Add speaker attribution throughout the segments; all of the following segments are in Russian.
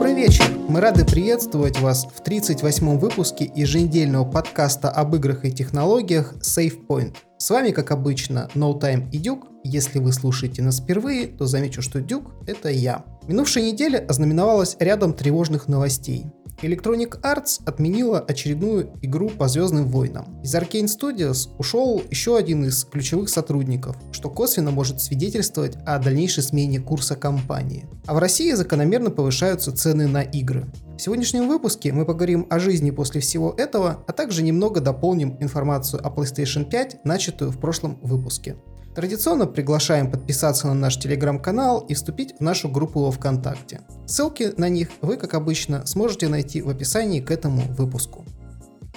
Speaker 1: Добрый вечер! Мы рады приветствовать вас в 38-м выпуске еженедельного подкаста об играх и технологиях SafePoint. С вами, как обычно, No Time и Дюк. Если вы слушаете нас впервые, то замечу, что Дюк — это я. Минувшая неделя ознаменовалась рядом тревожных новостей. Electronic Arts отменила очередную игру по Звездным войнам. Из Arkane Studios ушел еще один из ключевых сотрудников, что косвенно может свидетельствовать о дальнейшей смене курса компании. А в России закономерно повышаются цены на игры. В сегодняшнем выпуске мы поговорим о жизни после всего этого, а также немного дополним информацию о PlayStation 5, начатую в прошлом выпуске. Традиционно приглашаем подписаться на наш телеграм-канал и вступить в нашу группу во ВКонтакте. Ссылки на них вы, как обычно, сможете найти в описании к этому выпуску.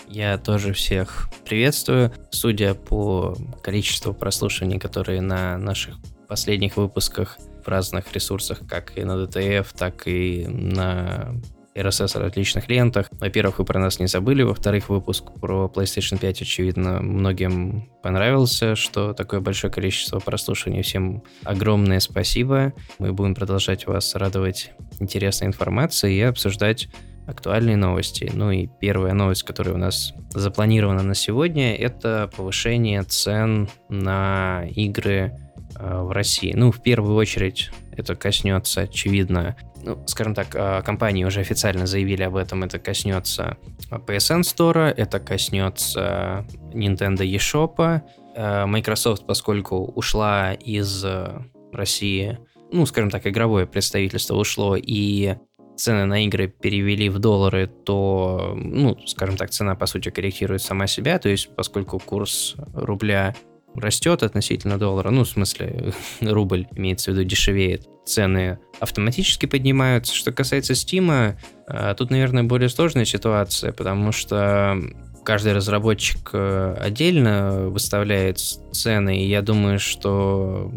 Speaker 2: Я тоже всех приветствую. Судя по количеству прослушиваний, которые на наших последних выпусках в разных ресурсах, как и на DTF, так и на RSS различных лентах. Во-первых, вы про нас не забыли. Во-вторых, выпуск про PlayStation 5, очевидно, многим понравился, что такое большое количество прослушиваний. Всем огромное спасибо. Мы будем продолжать вас радовать интересной информацией и обсуждать актуальные новости. Ну и первая новость, которая у нас запланирована на сегодня, это повышение цен на игры в России. Ну, в первую очередь, это коснется, очевидно, ну, скажем так, а, компании уже официально заявили об этом, это коснется PSN Store, это коснется Nintendo eShop, а, Microsoft, поскольку ушла из России, ну, скажем так, игровое представительство ушло, и цены на игры перевели в доллары, то, ну, скажем так, цена, по сути, корректирует сама себя, то есть поскольку курс рубля растет относительно доллара, ну, в смысле, рубль, имеется в виду, дешевеет, цены автоматически поднимаются. Что касается Steam, а, тут, наверное, более сложная ситуация, потому что каждый разработчик э, отдельно выставляет цены, и я думаю, что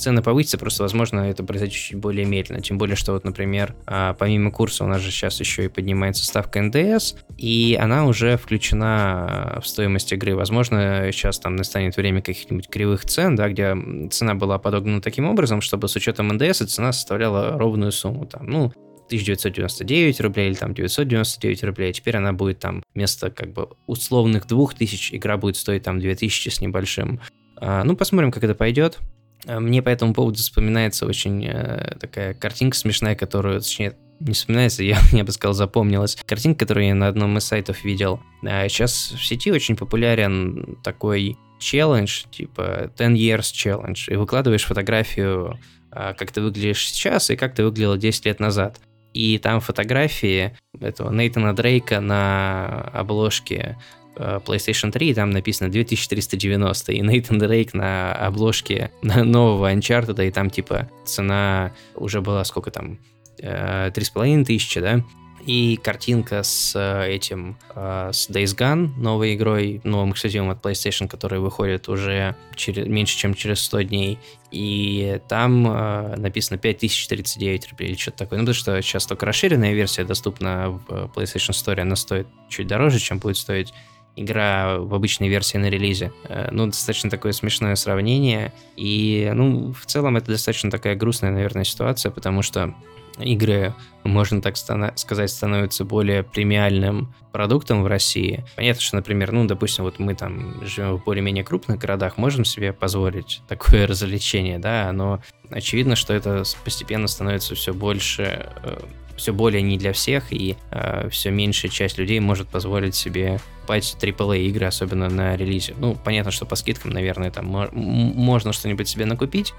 Speaker 2: цены повысятся, просто, возможно, это произойдет чуть более медленно. Тем более, что вот, например, а, помимо курса у нас же сейчас еще и поднимается ставка НДС, и она уже включена в стоимость игры. Возможно, сейчас там настанет время каких-нибудь кривых цен, да, где цена была подогнана таким образом, чтобы с учетом НДС цена составляла ровную сумму. Там, ну, 1999 рублей или там 999 рублей, а теперь она будет там вместо как бы условных 2000 игра будет стоить там 2000 с небольшим. А, ну, посмотрим, как это пойдет. Э, мне по этому поводу вспоминается очень э, такая картинка смешная, которую, точнее, не вспоминается, я, я бы сказал, запомнилась. Картинка, которую я на одном из сайтов видел. А сейчас в сети очень популярен такой челлендж, типа 10 years challenge, и выкладываешь фотографию, а, как ты выглядишь сейчас и как ты выглядел 10 лет назад. И там фотографии этого Нейтана Дрейка на обложке Э, PlayStation 3, и там написано 2390, и Нейтан Дрейк на обложке нового Uncharted, и там типа цена уже была сколько там, э, три с половиной тысячи, да? И картинка с э, этим, с Days Gone, новой игрой, новым эксклюзивом от PlayStation, который выходит уже через, меньше, чем через 100 дней. И там э, написано 5039 рублей или что-то такое. Ну, потому что сейчас только расширенная версия доступна в PlayStation Store, она стоит чуть дороже, чем будет стоить игра в обычной версии на релизе. Э, ну, достаточно такое смешное сравнение. И, ну, в целом это достаточно такая грустная, наверное, ситуация, потому что игры, можно так сказать, становятся более премиальным продуктом в России. Понятно, что, например, ну, допустим, вот мы там живем в более-менее крупных городах, можем себе позволить такое развлечение, да, но очевидно, что это постепенно становится все больше э, все более не для всех, и э, все меньшая часть людей может позволить себе покупать AAA игры, особенно на релизе. Ну, понятно, что по скидкам, наверное, там можно что-нибудь себе накупить.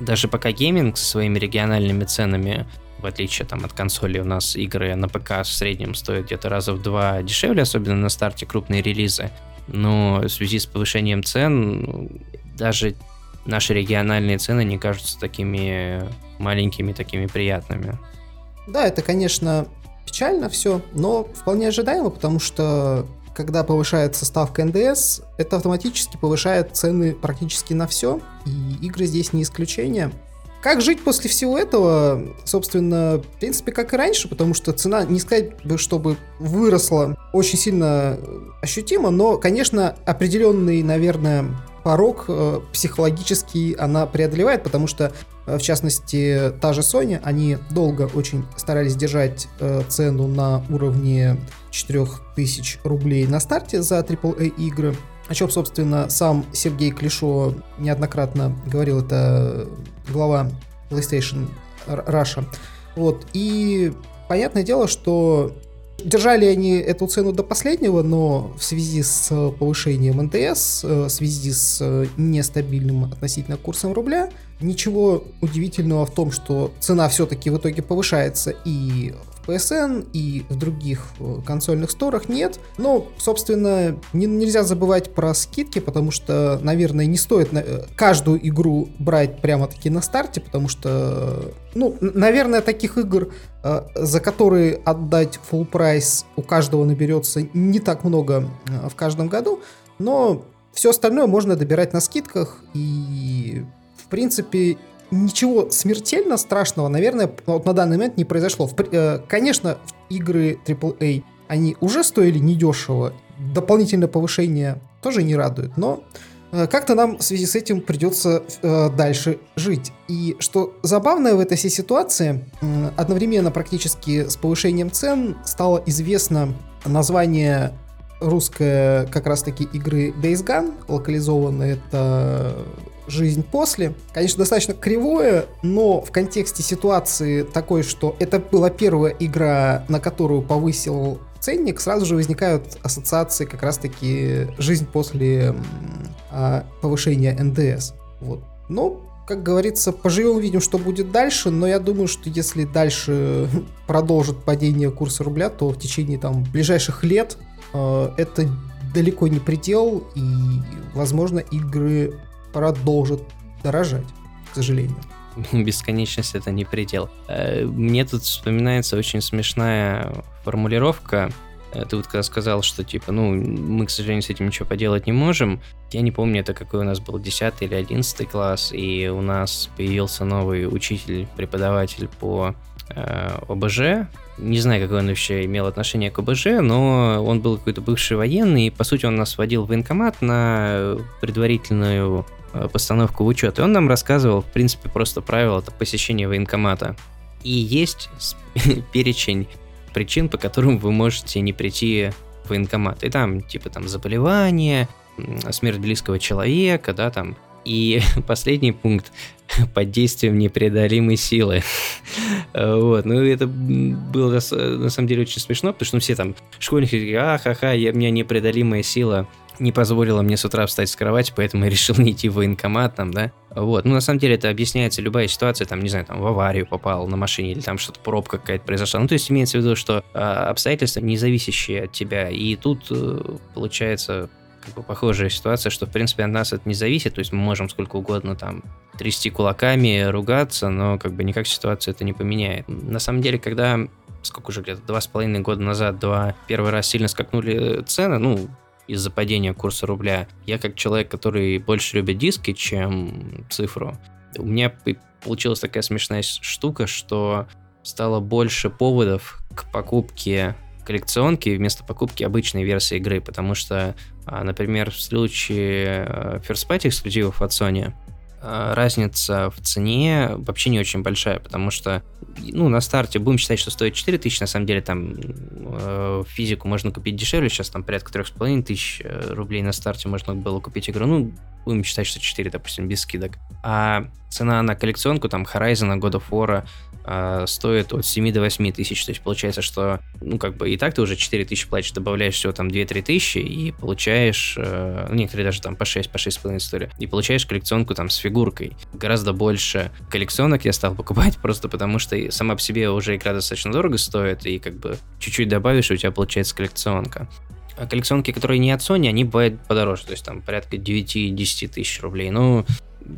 Speaker 2: Даже пока гейминг со своими региональными ценами в отличие там, от консоли, у нас игры на ПК в среднем стоят где-то раза в два дешевле, особенно на старте крупные релизы. Но в связи с повышением цен даже наши региональные цены не кажутся такими маленькими, такими приятными.
Speaker 1: Да, это, конечно, печально все, но вполне ожидаемо, потому что когда повышается ставка НДС, это автоматически повышает цены практически на все, и игры здесь не исключение. Как жить после всего этого? Собственно, в принципе, как и раньше, потому что цена, не сказать бы, чтобы выросла очень сильно ощутимо, но, конечно, определенный, наверное, порог э, психологический она преодолевает, потому что В частности, та же Sony, они долго очень старались держать э, цену на уровне 4000 рублей на старте за AAA игры. О чем, собственно, сам Сергей Клишо неоднократно говорил, это глава PlayStation Russia. Вот, и понятное дело, что Держали они эту цену до последнего, но в связи с повышением НТС, э, в связи с э, нестабильным относительно курсом рубля, ничего удивительного в том, что цена все-таки в итоге повышается и PSN и в других э, консольных сторах нет. Но, собственно, не, нельзя забывать про скидки, потому что, наверное, не стоит на, э, каждую игру брать прямо-таки на старте, потому что, ну, наверное, таких игр, э, за которые отдать full прайс у каждого наберется не так много в каждом году, но все остальное можно добирать на скидках и в принципе, ничего смертельно страшного, наверное, вот на данный момент не произошло. Э, конечно, игры AAA, они уже стоили недешево, дополнительное повышение тоже не радует, но э, как-то нам в связи с этим придется э, дальше жить. И что забавное в этой всей ситуации, э, одновременно практически с повышением цен стало известно название русское как раз-таки игры Days Gone, локализованное это жизнь после. Конечно, достаточно кривое, но в контексте ситуации такой, что это была первая игра, на которую повысил ценник, сразу же возникают ассоциации как раз-таки жизнь после а, повышения НДС. Вот. Но, как говорится, поживем, увидим, что будет дальше, но я думаю, что если дальше продолжит падение курса рубля, то в течение там ближайших лет э, это далеко не предел, и, возможно, игры продолжит дорожать, к сожалению.
Speaker 2: Бесконечность это не предел. Э, мне тут вспоминается очень смешная формулировка. Э, ты вот когда сказал, что типа, ну, мы, к сожалению, с этим ничего поделать не можем. Я не помню, это какой у нас был 10 или 11 класс, и у нас появился новый учитель, преподаватель по э, ОБЖ. Не знаю, какое он вообще имел отношение к ОБЖ, но он был какой-то бывший военный, и, по сути, он нас водил в военкомат на предварительную постановку в учет. И он нам рассказывал, в принципе, просто правила посещения военкомата. И есть перечень причин, по которым вы можете не прийти в военкомат. И там, типа, там, заболевание, смерть близкого человека, да, там. И последний пункт под действием непреодолимой силы. вот, ну это было на самом деле очень смешно, потому что ну, все там школьники такие, а-ха-ха, у меня непреодолимая сила не позволила мне с утра встать с кровати, поэтому я решил не идти в военкомат там, да. Вот, ну на самом деле это объясняется любая ситуация, там, не знаю, там в аварию попал на машине или там что-то пробка какая-то произошла. Ну то есть имеется в виду, что э, обстоятельства не зависящие от тебя. И тут э, получается как бы похожая ситуация, что в принципе от нас это не зависит, то есть мы можем сколько угодно там трясти кулаками, ругаться, но как бы никак ситуацию это не поменяет. На самом деле, когда сколько уже где-то два с половиной года назад, два первый раз сильно скакнули цены, ну, из-за падения курса рубля. Я как человек, который больше любит диски, чем цифру, у меня получилась такая смешная штука, что стало больше поводов к покупке коллекционки вместо покупки обычной версии игры, потому что, а, например, в случае э, First Party эксклюзивов от Sony, разница в цене вообще не очень большая, потому что, ну, на старте будем считать, что стоит 4 тысячи, на самом деле там э, физику можно купить дешевле, сейчас там порядка 3,5 тысяч э, рублей на старте можно было купить игру, ну, будем считать, что 4, допустим, без скидок. А цена на коллекционку, там, Horizon, God of War, э, стоит от 7 до 8 тысяч. То есть получается, что, ну, как бы и так ты уже 4 тысячи платишь, добавляешь всего там 2-3 тысячи и получаешь, э, ну, некоторые даже там по 6, по 6,5 истории, и получаешь коллекционку там с фигуркой. Гораздо больше коллекционок я стал покупать просто потому, что сама по себе уже игра достаточно дорого стоит, и как бы чуть-чуть добавишь, и у тебя получается коллекционка. А коллекционки, которые не от Sony, они бывают подороже, то есть там порядка 9-10 тысяч рублей. Но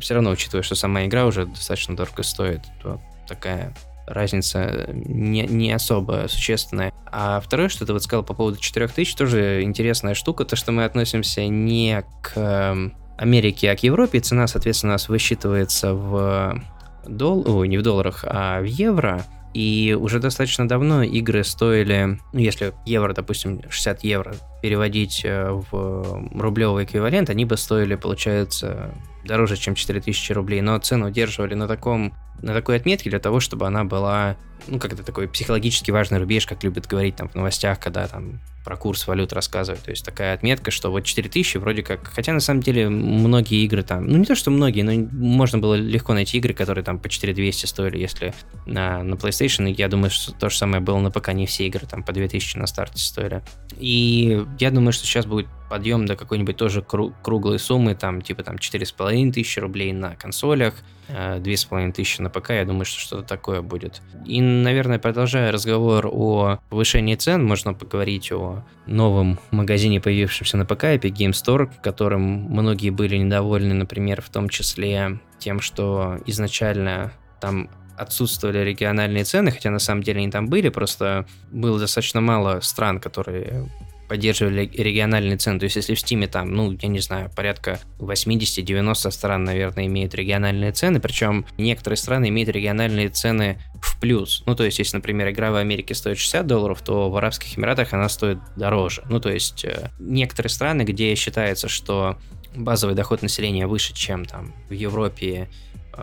Speaker 2: все равно, учитывая, что сама игра уже достаточно дорого стоит, то такая разница не, не особо существенная. А второе, что ты вот сказал по поводу 4000, тоже интересная штука, то, что мы относимся не к эм, Америке, а к Европе. Цена, соответственно, у нас высчитывается в дол... Ой, не в долларах, а в евро. И уже достаточно давно игры стоили, ну, если евро, допустим, 60 евро переводить э, в рублевый эквивалент, они бы стоили, получается, дороже, чем 4000 рублей, но цену удерживали на таком на такой отметке для того, чтобы она была, ну, как-то такой психологически важный рубеж, как любят говорить там в новостях, когда там про курс валют рассказывают. То есть такая отметка, что вот 4000 вроде как... Хотя на самом деле многие игры там... Ну не то, что многие, но можно было легко найти игры, которые там по 4200 стоили, если на, на PlayStation. Я думаю, что то же самое было на ПК. Не все игры там по 2000 на старте стоили. И я думаю, что сейчас будет подъем до какой-нибудь тоже круглой суммы, там типа там 4,5 тысячи рублей на консолях, 2,5 э, тысячи на ПК, я думаю, что что-то такое будет. И, наверное, продолжая разговор о повышении цен, можно поговорить о новом магазине, появившемся на ПК, Epic Game Store, которым многие были недовольны, например, в том числе тем, что изначально там отсутствовали региональные цены, хотя на самом деле они там были, просто было достаточно мало стран, которые поддерживали региональные цены. То есть, если в Steam там, ну, я не знаю, порядка 80-90 стран, наверное, имеют региональные цены, причем некоторые страны имеют региональные цены в плюс. Ну, то есть, если, например, игра в Америке стоит 60 долларов, то в Арабских Эмиратах она стоит дороже. Ну, то есть, э, некоторые страны, где считается, что базовый доход населения выше, чем там в Европе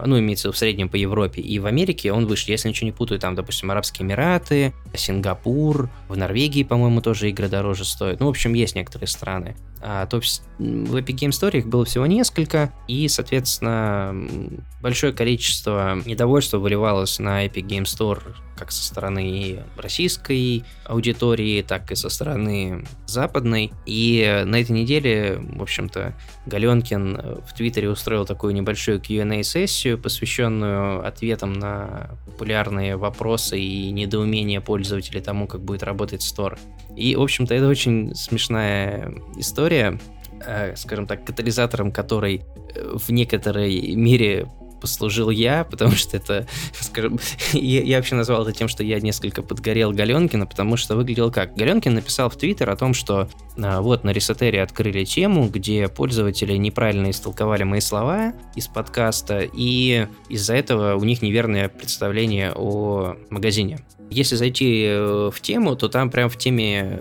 Speaker 2: ну, имеется в среднем по Европе и в Америке, он выше. Если ничего не путаю, там, допустим, Арабские Эмираты, Сингапур, в Норвегии, по-моему, тоже игры дороже стоят. Ну, в общем, есть некоторые страны. А, то в Epic Game Store их было всего несколько, и, соответственно, большое количество недовольства выливалось на Epic Game Store как со стороны российской аудитории, так и со стороны западной. И на этой неделе, в общем-то, Галенкин в Твиттере устроил такую небольшую Q&A-сессию, посвященную ответам на популярные вопросы и недоумения пользователей тому, как будет работать Store. И, в общем-то, это очень смешная история, э, скажем так, катализатором которой э, в некоторой мере послужил я, потому что это, скажем, я, я вообще назвал это тем, что я несколько подгорел Галенкина, потому что выглядел как. Галенкин написал в Твиттер о том, что а, вот на Ресетере открыли тему, где пользователи неправильно истолковали мои слова из подкаста, и из-за этого у них неверное представление о магазине. Если зайти э, в тему, то там прям в теме,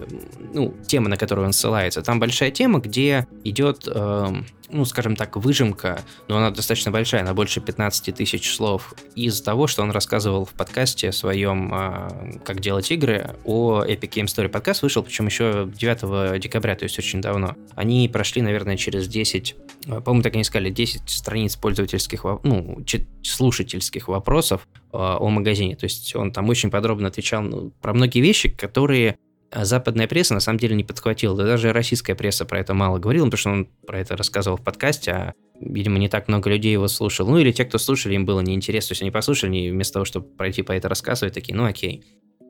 Speaker 2: ну, тема, на которую он ссылается, там большая тема, где идет, э, ну, скажем так, выжимка, но она достаточно большая, она больше 15 тысяч слов, из того, что он рассказывал в подкасте своем э, «Как делать игры» о Epic Game Story. Подкаст вышел, причем еще 9 декабря, то есть очень давно. Они прошли, наверное, через 10, э, по-моему, так они сказали, 10 страниц пользовательских, ну, слушательских вопросов э, о магазине. То есть он там очень подробно отвечал ну, про многие вещи, которые западная пресса на самом деле не подхватила. Да даже российская пресса про это мало говорила, потому что он про это рассказывал в подкасте, а, видимо, не так много людей его слушал. Ну или те, кто слушали, им было неинтересно. То есть они послушали, и вместо того, чтобы пройти по это рассказывать, такие, ну окей.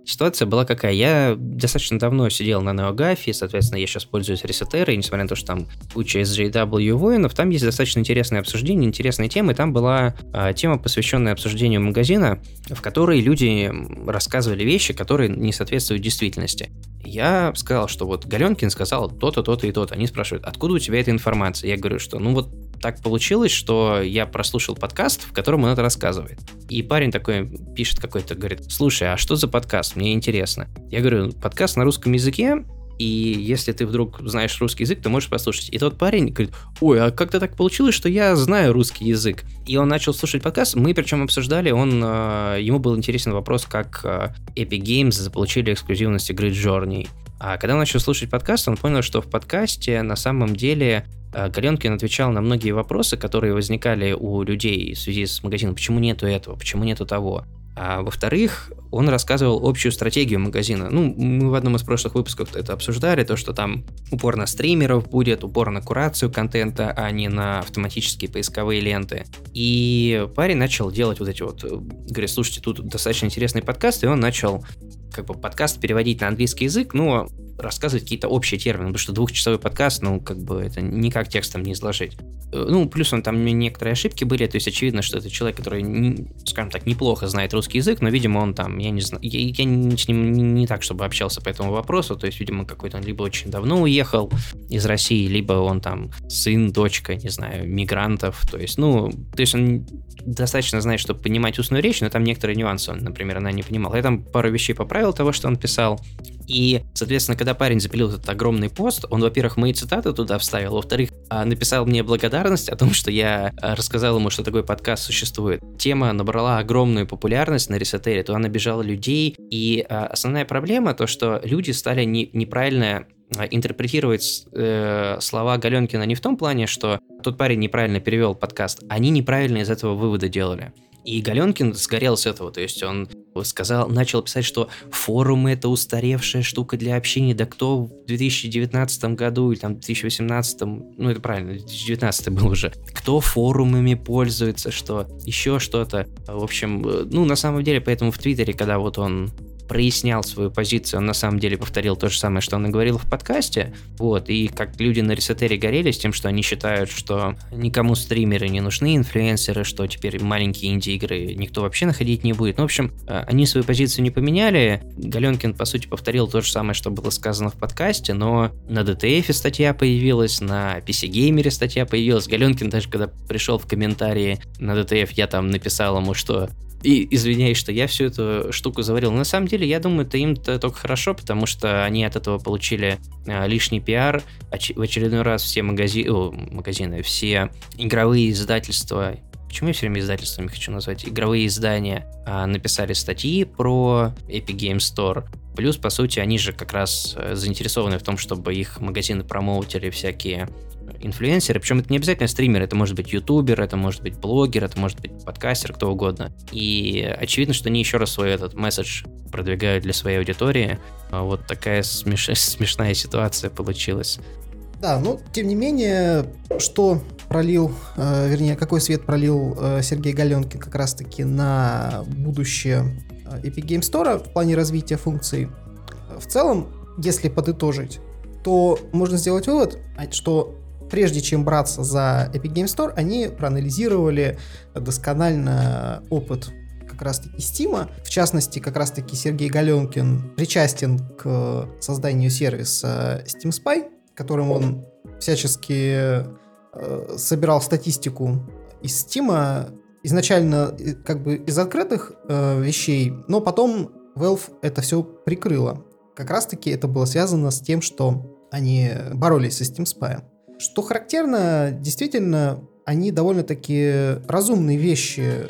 Speaker 2: Ситуация была какая? Я достаточно давно сидел на NeoGAF, соответственно, я сейчас пользуюсь ресетерой, несмотря на то, что там куча SJW воинов, там есть достаточно интересное обсуждение, интересные темы. Там была а, тема, посвященная обсуждению магазина, в которой люди рассказывали вещи, которые не соответствуют действительности. Я сказал, что вот Галенкин сказал то-то, то-то и то-то. Они спрашивают, откуда у тебя эта информация? Я говорю, что ну вот так получилось, что я прослушал подкаст, в котором он это рассказывает. И парень такой пишет какой-то, говорит, слушай, а что за подкаст? Мне интересно. Я говорю, подкаст на русском языке, и если ты вдруг знаешь русский язык, то можешь послушать. И тот парень говорит, ой, а как-то так получилось, что я знаю русский язык. И он начал слушать подкаст, мы причем обсуждали, он, э, ему был интересен вопрос, как э, Epic Games заполучили эксклюзивность игры Journey. А когда он начал слушать подкаст, он понял, что в подкасте на самом деле э, Галенкин отвечал на многие вопросы, которые возникали у людей в связи с магазином. Почему нету этого? Почему нету того? А во-вторых, он рассказывал общую стратегию магазина. Ну, мы в одном из прошлых выпусков это обсуждали, то, что там упор на стримеров будет, упор на курацию контента, а не на автоматические поисковые ленты. И парень начал делать вот эти вот, э, говорит, слушайте, тут достаточно интересный подкаст, и он начал как бы подкаст переводить на английский язык, но рассказывать какие-то общие термины, потому что двухчасовой подкаст, ну, как бы это никак текстом не изложить. Э, ну, плюс он там некоторые ошибки были, то есть очевидно, что это человек, который, скажем так, неплохо знает русский язык, но, видимо, он там, я не знаю, я, я с ним не, не так, чтобы общался по этому вопросу, то есть, видимо, какой-то он либо очень давно уехал из России, либо он там сын, дочка, не знаю, мигрантов, то есть, ну, то есть он достаточно знает, чтобы понимать устную речь, но там некоторые нюансы он, например, она не понимала. Я там пару вещей поправил того, что он писал, и, соответственно, когда парень запилил этот огромный пост, он, во-первых, мои цитаты туда вставил, во-вторых, а, написал мне благодарность о том, что я а, рассказал ему, что такой подкаст существует. Тема набрала огромную популярность на Ресетере, она бежала людей, и а, основная проблема то, что люди стали не, неправильно интерпретировать э, слова Галенкина не в том плане, что тот парень неправильно перевел подкаст, они неправильно из этого вывода делали. И Галенкин сгорел с этого, то есть он сказал, начал писать, что форумы это устаревшая штука для общения, да кто в 2019 году или там 2018, ну это правильно, 2019 был уже, кто форумами пользуется, что еще что-то. В общем, э, ну на самом деле, поэтому в Твиттере, когда вот он прояснял свою позицию, он на самом деле повторил то же самое, что он и говорил в подкасте, вот, и как люди на Ресетере горели с тем, что они считают, что никому стримеры не нужны, инфлюенсеры, что теперь маленькие инди-игры никто вообще находить не будет. Ну, в общем, э, они свою позицию не поменяли, Галенкин, по сути, повторил то же самое, что было сказано в подкасте, но на DTF статья появилась, на PC Gamer статья появилась, Галенкин даже когда пришел в комментарии на DTF, я там написал ему, что и извиняюсь, что я всю эту штуку заварил. Но на самом деле, я думаю, это им-то только хорошо, потому что они от этого получили а, лишний пиар. Оч- в очередной раз все магази... О, магазины, все игровые издательства Почему я все время издательствами хочу назвать? Игровые издания а, написали статьи про Epic Game Store. Плюс, по сути, они же как раз э, заинтересованы в том, чтобы их магазины промоутили всякие инфлюенсеры, причем это не обязательно стример, это может быть ютубер, это может быть блогер, это может быть подкастер, кто угодно. И очевидно, что они еще раз свой этот месседж продвигают для своей аудитории. А вот такая смеш... смешная ситуация получилась.
Speaker 1: Да, но тем не менее, что пролил, э, вернее, какой свет пролил э, Сергей Галенкин как раз-таки на будущее э, Epic Game Store в плане развития функций. В целом, если подытожить, то можно сделать вывод, что прежде чем браться за Epic Game Store, они проанализировали досконально опыт как раз-таки Steam. В частности, как раз-таки Сергей Галенкин причастен к созданию сервиса Steam Spy, которым он всячески э, собирал статистику из Steam, изначально э, как бы из открытых э, вещей, но потом Valve это все прикрыло. Как раз-таки это было связано с тем, что они боролись со Steam Spy. Что характерно, действительно, они довольно-таки разумные вещи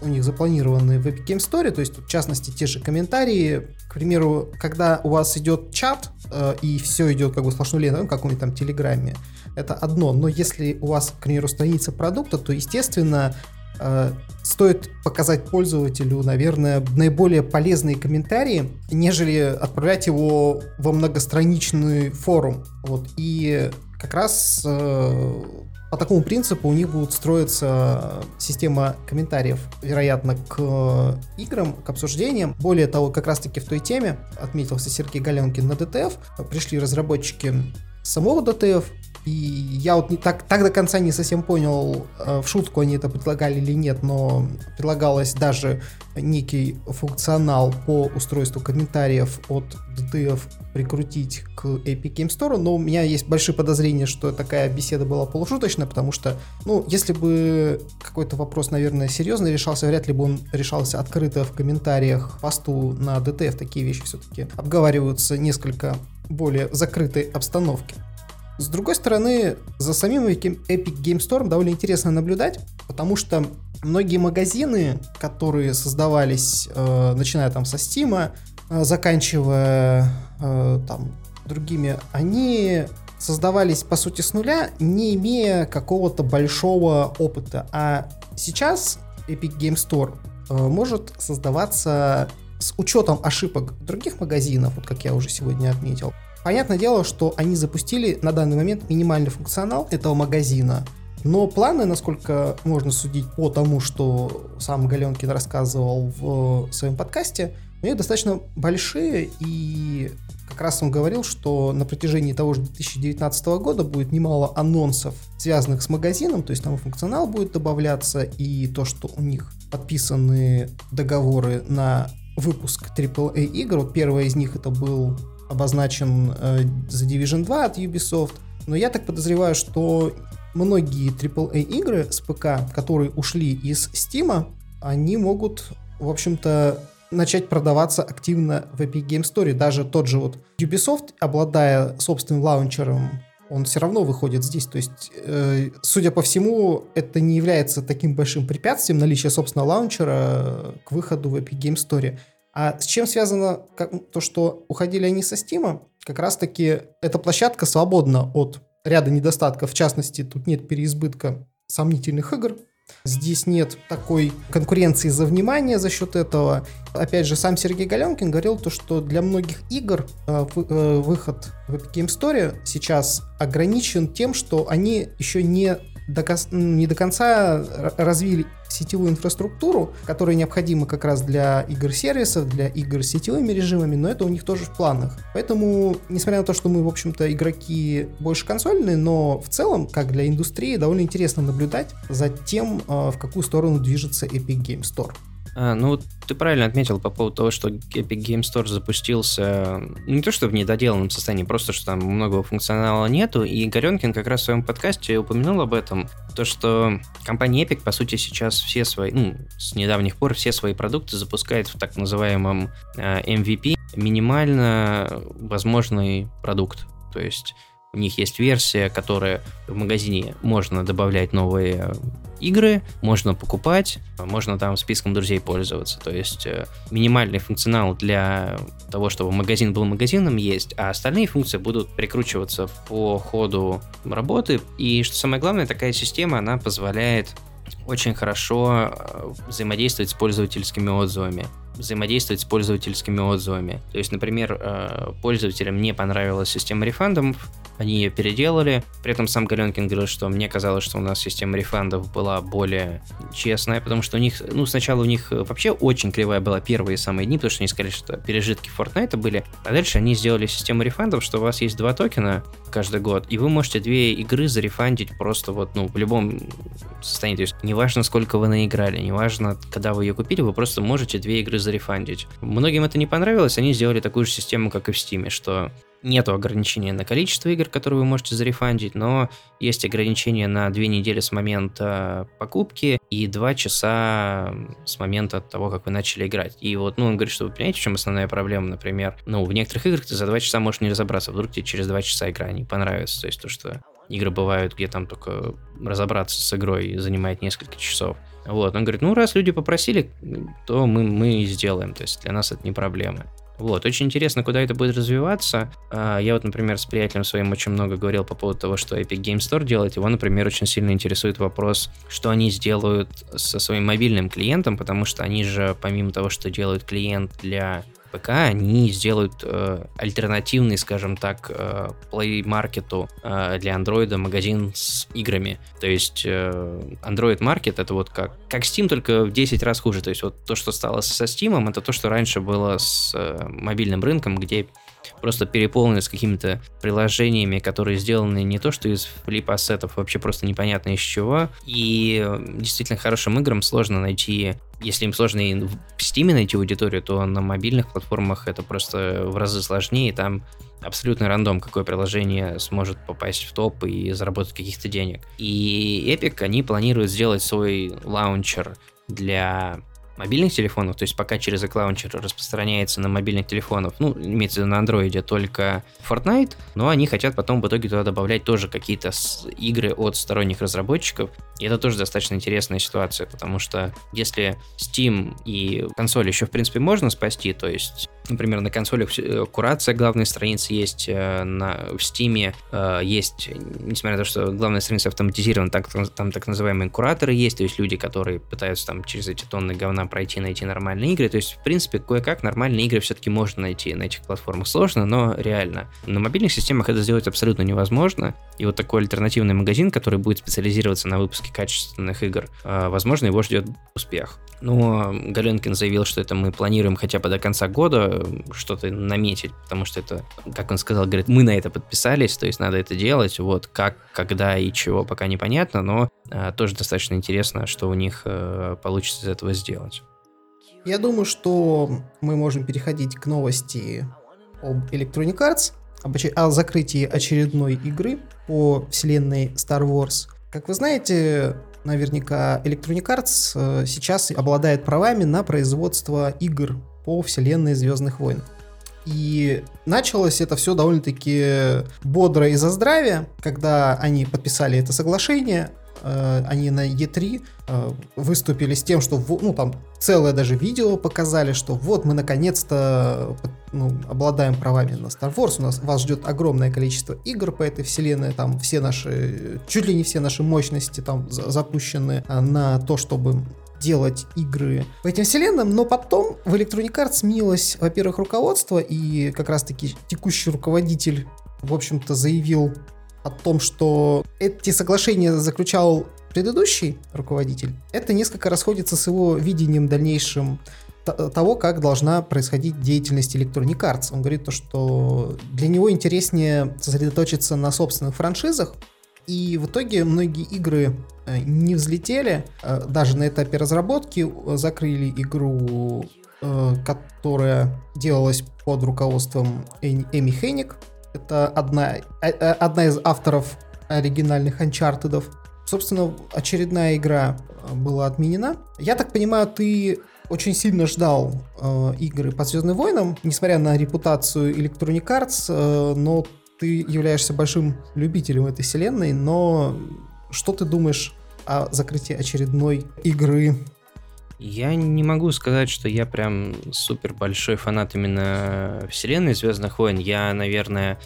Speaker 1: у них запланированы в Epic Game Story, то есть, в частности, те же комментарии. К примеру, когда у вас идет чат, э, и все идет как бы сплошной лентой, ну, как у там Телеграме, это одно. Но если у вас, к примеру, страница продукта, то, естественно, э, стоит показать пользователю, наверное, наиболее полезные комментарии, нежели отправлять его во многостраничный форум. Вот. И как раз э, по такому принципу у них будет строиться система комментариев, вероятно, к играм, к обсуждениям. Более того, как раз-таки в той теме отметился Сергей Галенкин на DTF, пришли разработчики самого DTF, и я вот не так, так до конца не совсем понял, э, в шутку они это предлагали или нет, но предлагалось даже некий функционал по устройству комментариев от DTF прикрутить к Epic Game Store, но у меня есть большие подозрения, что такая беседа была полушуточная, потому что, ну, если бы какой-то вопрос, наверное, серьезно решался, вряд ли бы он решался открыто в комментариях посту на DTF. Такие вещи все-таки обговариваются несколько более закрытой обстановке. С другой стороны, за самим Epic Game Store довольно интересно наблюдать, потому что многие магазины, которые создавались, э, начиная там со Steam, э, заканчивая э, там другими, они создавались по сути с нуля, не имея какого-то большого опыта. А сейчас Epic Game Store э, может создаваться с учетом ошибок других магазинов, вот как я уже сегодня отметил, Понятное дело, что они запустили на данный момент минимальный функционал этого магазина, но планы, насколько можно судить по тому, что сам Галенкин рассказывал в своем подкасте, у них достаточно большие, и как раз он говорил, что на протяжении того же 2019 года будет немало анонсов, связанных с магазином, то есть там функционал будет добавляться, и то, что у них подписаны договоры на выпуск AAA игр. Вот первая из них это был обозначен э, The Division 2 от Ubisoft. Но я так подозреваю, что многие AAA игры с ПК, которые ушли из Steam, они могут, в общем-то, начать продаваться активно в Epic Game Store. Даже тот же вот Ubisoft, обладая собственным лаунчером, он все равно выходит здесь. То есть, э, судя по всему, это не является таким большим препятствием наличия собственного лаунчера к выходу в Epic Game Store. А с чем связано то, что уходили они со Steam? Как раз-таки эта площадка свободна от ряда недостатков. В частности, тут нет переизбытка сомнительных игр. Здесь нет такой конкуренции за внимание за счет этого. Опять же, сам Сергей Галенкин говорил то, что для многих игр э, э, выход в Epic Game Store сейчас ограничен тем, что они еще не до, не до конца развили сетевую инфраструктуру, которая необходима как раз для игр-сервисов, для игр с сетевыми режимами, но это у них тоже в планах. Поэтому, несмотря на то, что мы, в общем-то, игроки больше консольные, но в целом, как для индустрии, довольно интересно наблюдать за тем, а, в какую сторону движется Epic Game Store.
Speaker 2: А, ну, ты правильно отметил по поводу того, что Epic Game Store запустился не то, что в недоделанном состоянии, просто что там многого функционала нету, и Горенкин как раз в своем подкасте упомянул об этом, то, что компания Epic, по сути, сейчас все свои, ну, с недавних пор все свои продукты запускает в так называемом э, MVP, минимально возможный продукт. То есть у них есть версия, которая в магазине можно добавлять новые игры, можно покупать, можно там списком друзей пользоваться. То есть э, минимальный функционал для того, чтобы магазин был магазином, есть, а остальные функции будут прикручиваться по ходу работы. И что самое главное, такая система, она позволяет очень хорошо э, взаимодействовать с пользовательскими отзывами взаимодействовать с пользовательскими отзывами. То есть, например, э, пользователям не понравилась система рефандов, они ее переделали. При этом сам Галенкин говорил, что мне казалось, что у нас система рефандов была более честная, потому что у них, ну, сначала у них вообще очень кривая была первые самые дни, потому что они сказали, что пережитки Fortnite были, а дальше они сделали систему рефандов, что у вас есть два токена каждый год, и вы можете две игры зарефандить просто вот, ну, в любом состоянии. То есть, неважно, сколько вы наиграли, неважно, когда вы ее купили, вы просто можете две игры зарефандить. Многим это не понравилось, они сделали такую же систему, как и в Steam, что Нету ограничения на количество игр, которые вы можете зарефандить, но есть ограничение на две недели с момента покупки и два часа с момента того, как вы начали играть. И вот, ну, он говорит, что вы понимаете, в чем основная проблема, например, ну, в некоторых играх ты за два часа можешь не разобраться, вдруг тебе через два часа игра не понравится, то есть то, что игры бывают, где там только разобраться с игрой занимает несколько часов. Вот, он говорит, ну, раз люди попросили, то мы, мы и сделаем, то есть для нас это не проблема. Вот, очень интересно, куда это будет развиваться. А, я вот, например, с приятелем своим очень много говорил по поводу того, что Epic Game Store делает. Его, например, очень сильно интересует вопрос, что они сделают со своим мобильным клиентом, потому что они же, помимо того, что делают клиент для ПК, они сделают э, альтернативный, скажем так, э, Play Market э, для Android магазин с играми. То есть э, Android Market это вот как, как Steam, только в 10 раз хуже. То есть вот то, что стало со Steam, это то, что раньше было с э, мобильным рынком, где просто переполнены с какими-то приложениями, которые сделаны не то что из флип-ассетов, вообще просто непонятно из чего. И действительно хорошим играм сложно найти если им сложно и в Steam найти аудиторию, то на мобильных платформах это просто в разы сложнее, там абсолютно рандом, какое приложение сможет попасть в топ и заработать каких-то денег. И Epic, они планируют сделать свой лаунчер для мобильных телефонов, то есть пока через iCloud распространяется на мобильных телефонах, ну, имеется в виду на андроиде только Fortnite, но они хотят потом в итоге туда добавлять тоже какие-то игры от сторонних разработчиков, и это тоже достаточно интересная ситуация, потому что если Steam и консоль еще, в принципе, можно спасти, то есть Например, на консолях э, курация главной страницы есть, э, на, в Steam э, есть, несмотря на то, что главная страница автоматизирована, так, там так называемые кураторы есть, то есть люди, которые пытаются там через эти тонны говна пройти, найти нормальные игры. То есть, в принципе, кое-как нормальные игры все-таки можно найти на этих платформах. Сложно, но реально. На мобильных системах это сделать абсолютно невозможно. И вот такой альтернативный магазин, который будет специализироваться на выпуске качественных игр, возможно, его ждет успех. Но Галенкин заявил, что это мы планируем хотя бы до конца года что-то наметить, потому что это, как он сказал, говорит, мы на это подписались, то есть надо это делать, вот как, когда и чего пока непонятно, но а, тоже достаточно интересно, что у них а, получится из этого сделать.
Speaker 1: Я думаю, что мы можем переходить к новости об Electronic Arts, об о закрытии очередной игры по вселенной Star Wars. Как вы знаете, наверняка Electronic Arts э, сейчас обладает правами на производство игр по вселенной Звездных войн. И началось это все довольно-таки бодро и за здравие, когда они подписали это соглашение, они на E3 э, выступили с тем, что, ну, там, целое даже видео показали, что вот мы наконец-то ну, обладаем правами на Star Wars, у нас вас ждет огромное количество игр по этой вселенной, там все наши, чуть ли не все наши мощности там запущены э, на то, чтобы делать игры по этим вселенным, но потом в Electronic Arts сменилось, во-первых, руководство, и как раз-таки текущий руководитель, в общем-то, заявил о том, что эти соглашения заключал предыдущий руководитель, это несколько расходится с его видением дальнейшим того, как должна происходить деятельность Electronic Arts. Он говорит то, что для него интереснее сосредоточиться на собственных франшизах, и в итоге многие игры э, не взлетели, э, даже на этапе разработки закрыли игру, э, которая делалась под руководством Эми Хенник, это одна, э, э, одна из авторов оригинальных Uncharted. Собственно, очередная игра э, была отменена. Я так понимаю, ты очень сильно ждал э, игры по Звездным войнам, несмотря на репутацию Electronic Arts, э, но ты являешься большим любителем этой вселенной, но что ты думаешь о закрытии очередной игры
Speaker 2: я не могу сказать, что я прям супер большой фанат именно вселенной Звездных войн. Я, наверное,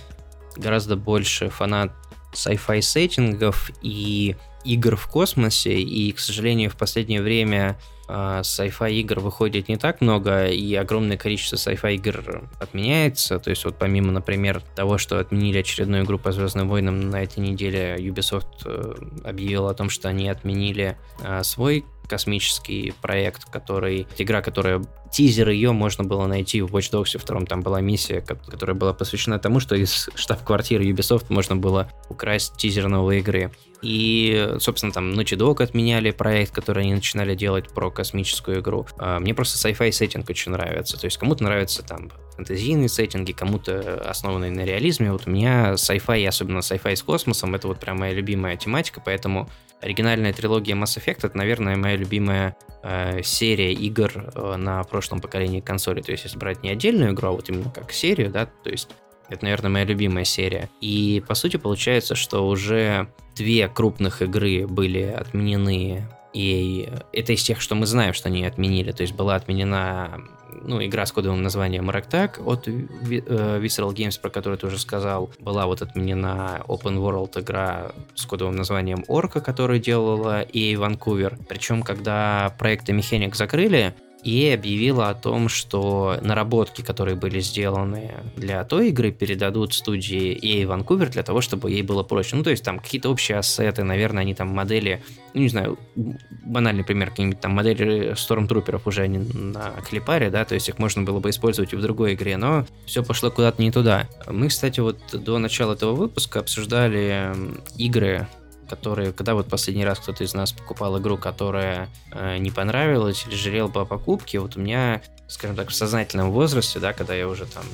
Speaker 2: гораздо больше фанат sci-fi сеттингов и игр в космосе, и, к сожалению, в последнее время э, sci-fi игр выходит не так много, и огромное количество sci-fi игр отменяется. То есть вот помимо, например, того, что отменили очередную игру по Звездным войнам, на этой неделе Ubisoft э, объявил о том, что они отменили э, свой космический проект, который... Игра, которая... Тизер ее можно было найти в Watch Dogs втором. Там была миссия, которая была посвящена тому, что из штаб-квартиры Ubisoft можно было украсть тизер новой игры. И, собственно, там Naughty Dog отменяли проект, который они начинали делать про космическую игру. А, мне просто sci-fi сеттинг очень нравится. То есть кому-то нравятся там фэнтезийные сеттинги, кому-то основанные на реализме. Вот у меня sci-fi, особенно sci-fi с космосом, это вот прям моя любимая тематика, поэтому оригинальная трилогия Mass Effect это, наверное, моя любимая э, серия игр э, на прошлом поколении консоли. То есть, если брать не отдельную игру, а вот именно как серию, да, то есть это, наверное, моя любимая серия. И, по сути, получается, что уже две крупных игры были отменены. И это из тех, что мы знаем, что они отменили. То есть была отменена ну, игра с кодовым названием Ragtag от э, Visceral Games, про которую ты уже сказал. Была вот отменена Open World игра с кодовым названием Orca, которую делала EA Vancouver. Причем, когда проекты Mechanic закрыли, и объявила о том, что наработки, которые были сделаны для той игры, передадут студии EA Vancouver для того, чтобы ей было проще. Ну, то есть там какие-то общие ассеты, наверное, они там модели, ну, не знаю, банальный пример, какие-нибудь там модели Stormtrooperов уже они на клипаре, да, то есть их можно было бы использовать и в другой игре, но все пошло куда-то не туда. Мы, кстати, вот до начала этого выпуска обсуждали игры, которые, когда вот последний раз кто-то из нас покупал игру, которая э, не понравилась или жалел бы о покупке, вот у меня, скажем так, в сознательном возрасте, да, когда я уже там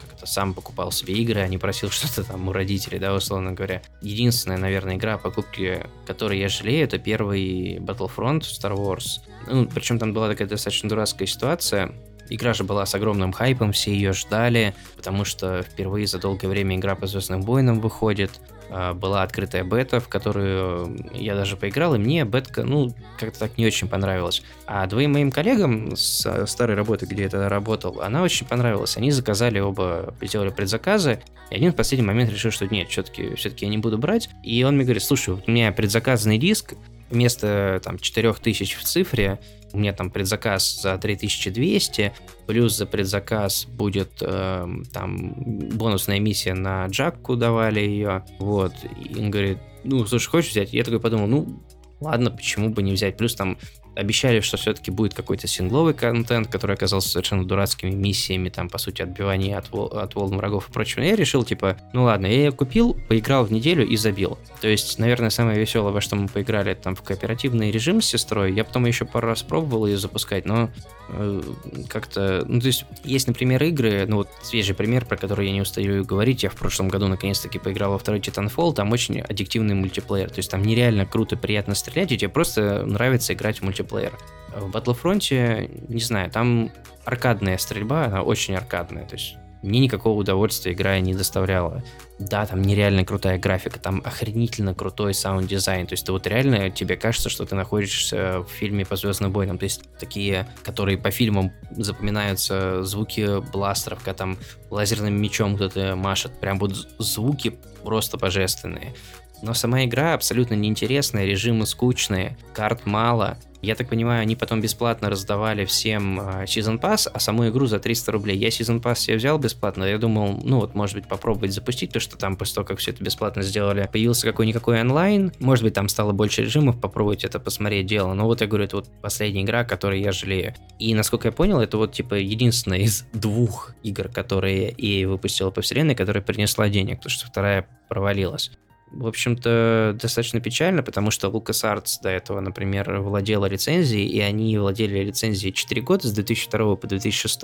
Speaker 2: как-то сам покупал себе игры, а не просил что-то там у родителей, да, условно говоря. Единственная, наверное, игра, покупки которой я жалею, это первый Battlefront Star Wars. Ну, причем там была такая достаточно дурацкая ситуация. Игра же была с огромным хайпом, все ее ждали, потому что впервые за долгое время игра по Звездным войнам выходит. А, была открытая бета, в которую я даже поиграл, и мне бетка, ну, как-то так не очень понравилась. А двоим моим коллегам с старой работы, где я тогда работал, она очень понравилась. Они заказали оба, сделали предзаказы, и один в последний момент решил, что нет, все-таки все я не буду брать. И он мне говорит, слушай, у меня предзаказанный диск, вместо там 4000 в цифре, у меня там предзаказ за 3200, плюс за предзаказ будет э, там бонусная миссия на Джакку давали ее, вот, и он говорит, ну, слушай, хочешь взять? Я такой подумал, ну, ладно, почему бы не взять, плюс там обещали, что все-таки будет какой-то сингловый контент, который оказался совершенно дурацкими миссиями, там, по сути, отбивания от, от волн врагов и прочего. Я решил, типа, ну ладно, я ее купил, поиграл в неделю и забил. То есть, наверное, самое веселое, во что мы поиграли, там в кооперативный режим с сестрой. Я потом еще пару раз пробовал ее запускать, но э, как-то... Ну, то есть, есть, например, игры, ну, вот свежий пример, про который я не устаю говорить. Я в прошлом году, наконец-таки, поиграл во второй Titanfall, там очень аддиктивный мультиплеер. То есть, там нереально круто, приятно стрелять, и тебе просто нравится играть в мультиплеер. В Battlefront, не знаю, там аркадная стрельба, она очень аркадная, то есть мне никакого удовольствия игра не доставляла. Да, там нереально крутая графика, там охренительно крутой саунд-дизайн. То есть, ты вот реально тебе кажется, что ты находишься в фильме по Звездным войнам. То есть, такие, которые по фильмам запоминаются звуки бластеров, когда там лазерным мечом кто-то машет. Прям вот звуки просто божественные. Но сама игра абсолютно неинтересная, режимы скучные, карт мало. Я так понимаю, они потом бесплатно раздавали всем э, Season Pass, а саму игру за 300 рублей. Я Season Pass себе взял бесплатно, я думал, ну вот, может быть, попробовать запустить, то что там после того, как все это бесплатно сделали, появился какой-никакой онлайн, может быть, там стало больше режимов, попробовать это посмотреть дело. Но вот я говорю, это вот последняя игра, которой я жалею. И, насколько я понял, это вот, типа, единственная из двух игр, которые EA выпустила по вселенной, которая принесла денег, потому что вторая провалилась в общем-то, достаточно печально, потому что LucasArts до этого, например, владела лицензией, и они владели лицензией 4 года, с 2002 по 2006.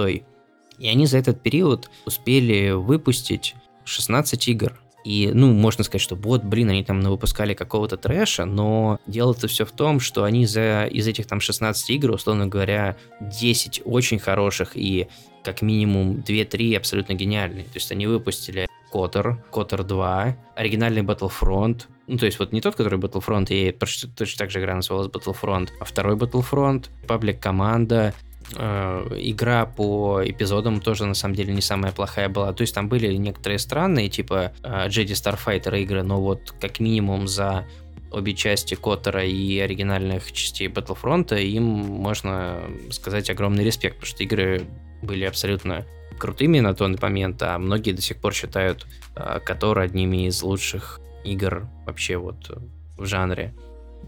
Speaker 2: И они за этот период успели выпустить 16 игр. И, ну, можно сказать, что вот, блин, они там выпускали какого-то трэша, но дело-то все в том, что они за, из этих там 16 игр, условно говоря, 10 очень хороших и как минимум 2-3 абсолютно гениальные. То есть они выпустили Котор, Котор 2, оригинальный Battlefront, ну, то есть вот не тот, который Battlefront, и точно так же игра называлась Battlefront, а второй Battlefront, Public Команда, э, игра по эпизодам тоже на самом деле не самая плохая была. То есть там были некоторые странные, типа э, Jedi Starfighter игры, но вот как минимум за обе части Котора и оригинальных частей Battlefront им можно сказать огромный респект, потому что игры были абсолютно крутыми на тот момент, а многие до сих пор считают а, Котор одними из лучших игр вообще вот в жанре.